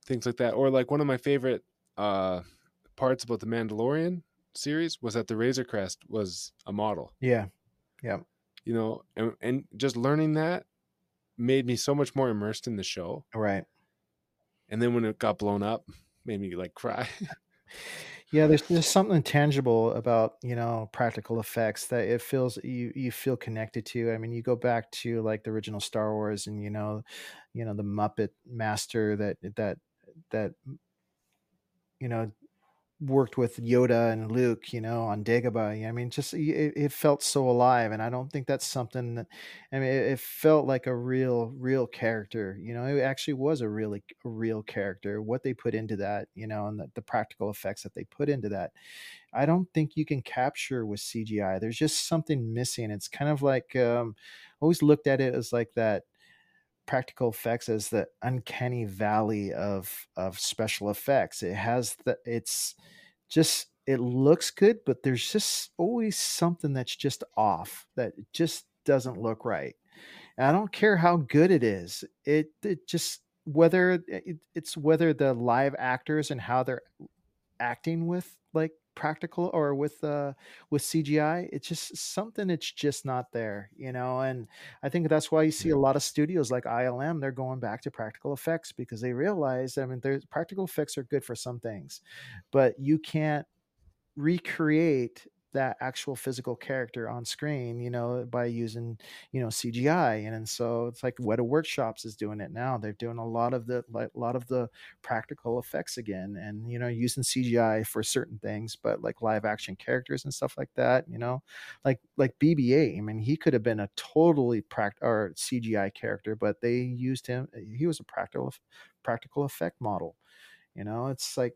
things like that, or like one of my favorite uh parts about the Mandalorian series was that the Razor Crest was a model. Yeah. Yeah. You know, and, and just learning that made me so much more immersed in the show. Right. And then when it got blown up, made me like cry. yeah, there's there's something tangible about, you know, practical effects that it feels you you feel connected to. I mean, you go back to like the original Star Wars and you know, you know, the Muppet Master that that that you know worked with Yoda and Luke, you know, on Dagobah. I mean, just it, it, felt so alive, and I don't think that's something that. I mean, it, it, felt like a real, real character. You know, it actually was a really a real character. What they put into that, you know, and the, the practical effects that they put into that, I don't think you can capture with CGI. There's just something missing. It's kind of like um, always looked at it as like that practical effects as the uncanny valley of of special effects. It has the it's just it looks good, but there's just always something that's just off that just doesn't look right. And I don't care how good it is. It it just whether it, it's whether the live actors and how they're acting with like practical or with uh with CGI. It's just something it's just not there, you know. And I think that's why you see a lot of studios like ILM, they're going back to practical effects because they realize, I mean, there's practical effects are good for some things, but you can't recreate that actual physical character on screen, you know, by using, you know, CGI. And, and so it's like Weta Workshops is doing it now. They're doing a lot of the like a lot of the practical effects again and you know, using CGI for certain things, but like live action characters and stuff like that, you know. Like like BB-8. I mean, he could have been a totally pract or CGI character, but they used him he was a practical practical effect model. You know, it's like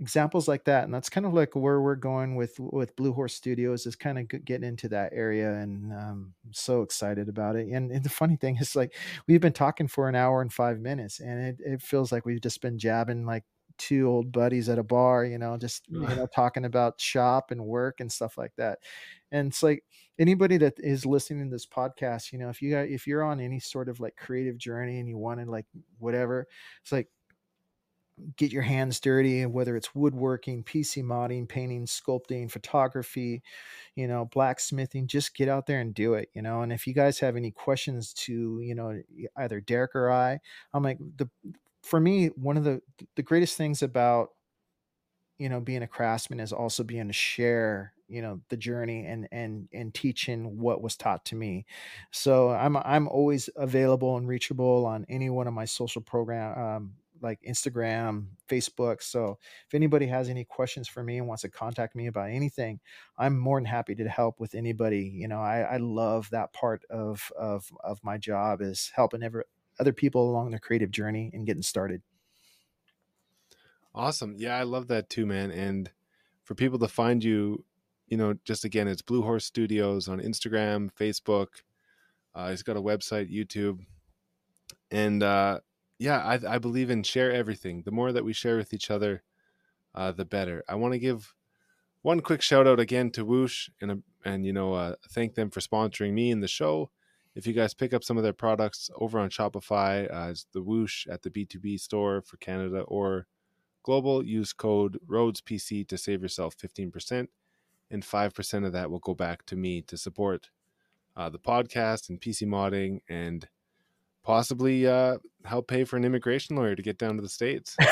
examples like that and that's kind of like where we're going with with blue horse studios is kind of getting into that area and um, i'm so excited about it and, and, the funny thing is like we've been talking for an hour and five minutes and it, it feels like we've just been jabbing like two old buddies at a bar you know just you know talking about shop and work and stuff like that and it's like anybody that is listening to this podcast you know if you got if you're on any sort of like creative journey and you want to like whatever it's like get your hands dirty, whether it's woodworking, PC modding, painting, sculpting, photography, you know, blacksmithing, just get out there and do it, you know. And if you guys have any questions to, you know, either Derek or I, I'm like the for me, one of the the greatest things about you know being a craftsman is also being to share you know the journey and and and teaching what was taught to me so i'm i'm always available and reachable on any one of my social program um, like Instagram, Facebook. So if anybody has any questions for me and wants to contact me about anything, I'm more than happy to help with anybody. You know, I, I love that part of of of my job is helping every, other people along their creative journey and getting started. Awesome. Yeah, I love that too, man. And for people to find you, you know, just again, it's Blue Horse Studios on Instagram, Facebook. Uh, he's got a website, YouTube, and uh, yeah, I, I believe in share everything. The more that we share with each other, uh, the better. I want to give one quick shout out again to Whoosh and and you know uh, thank them for sponsoring me in the show. If you guys pick up some of their products over on Shopify, uh, it's the Whoosh at the B2B store for Canada or global, use code RhoadsPC to save yourself 15%, and 5% of that will go back to me to support uh, the podcast and PC modding and possibly uh, help pay for an immigration lawyer to get down to the states.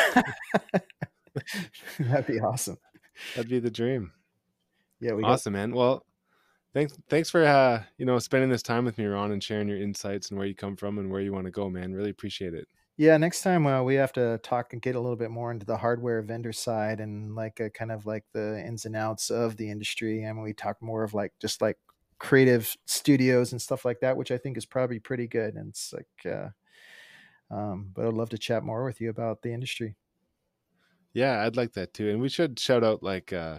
That'd be awesome. That'd be the dream. Yeah, we awesome, got- man. Well, thanks thanks for uh, you know spending this time with me, Ron, and sharing your insights and where you come from and where you want to go, man. Really appreciate it. Yeah, next time uh, we have to talk and get a little bit more into the hardware vendor side and like a, kind of like the ins and outs of the industry. and we talk more of like just like creative studios and stuff like that, which I think is probably pretty good. And it's like, uh, um, but I'd love to chat more with you about the industry. Yeah, I'd like that too. And we should shout out like, uh,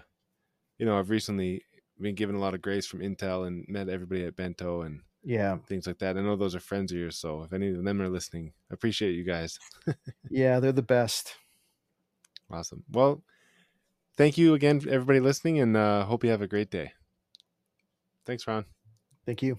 you know, I've recently been given a lot of grace from Intel and met everybody at Bento and yeah, things like that. I know those are friends of yours, so if any of them are listening, I appreciate you guys. yeah, they're the best. Awesome. Well, thank you again, everybody listening, and uh, hope you have a great day. Thanks, Ron. Thank you.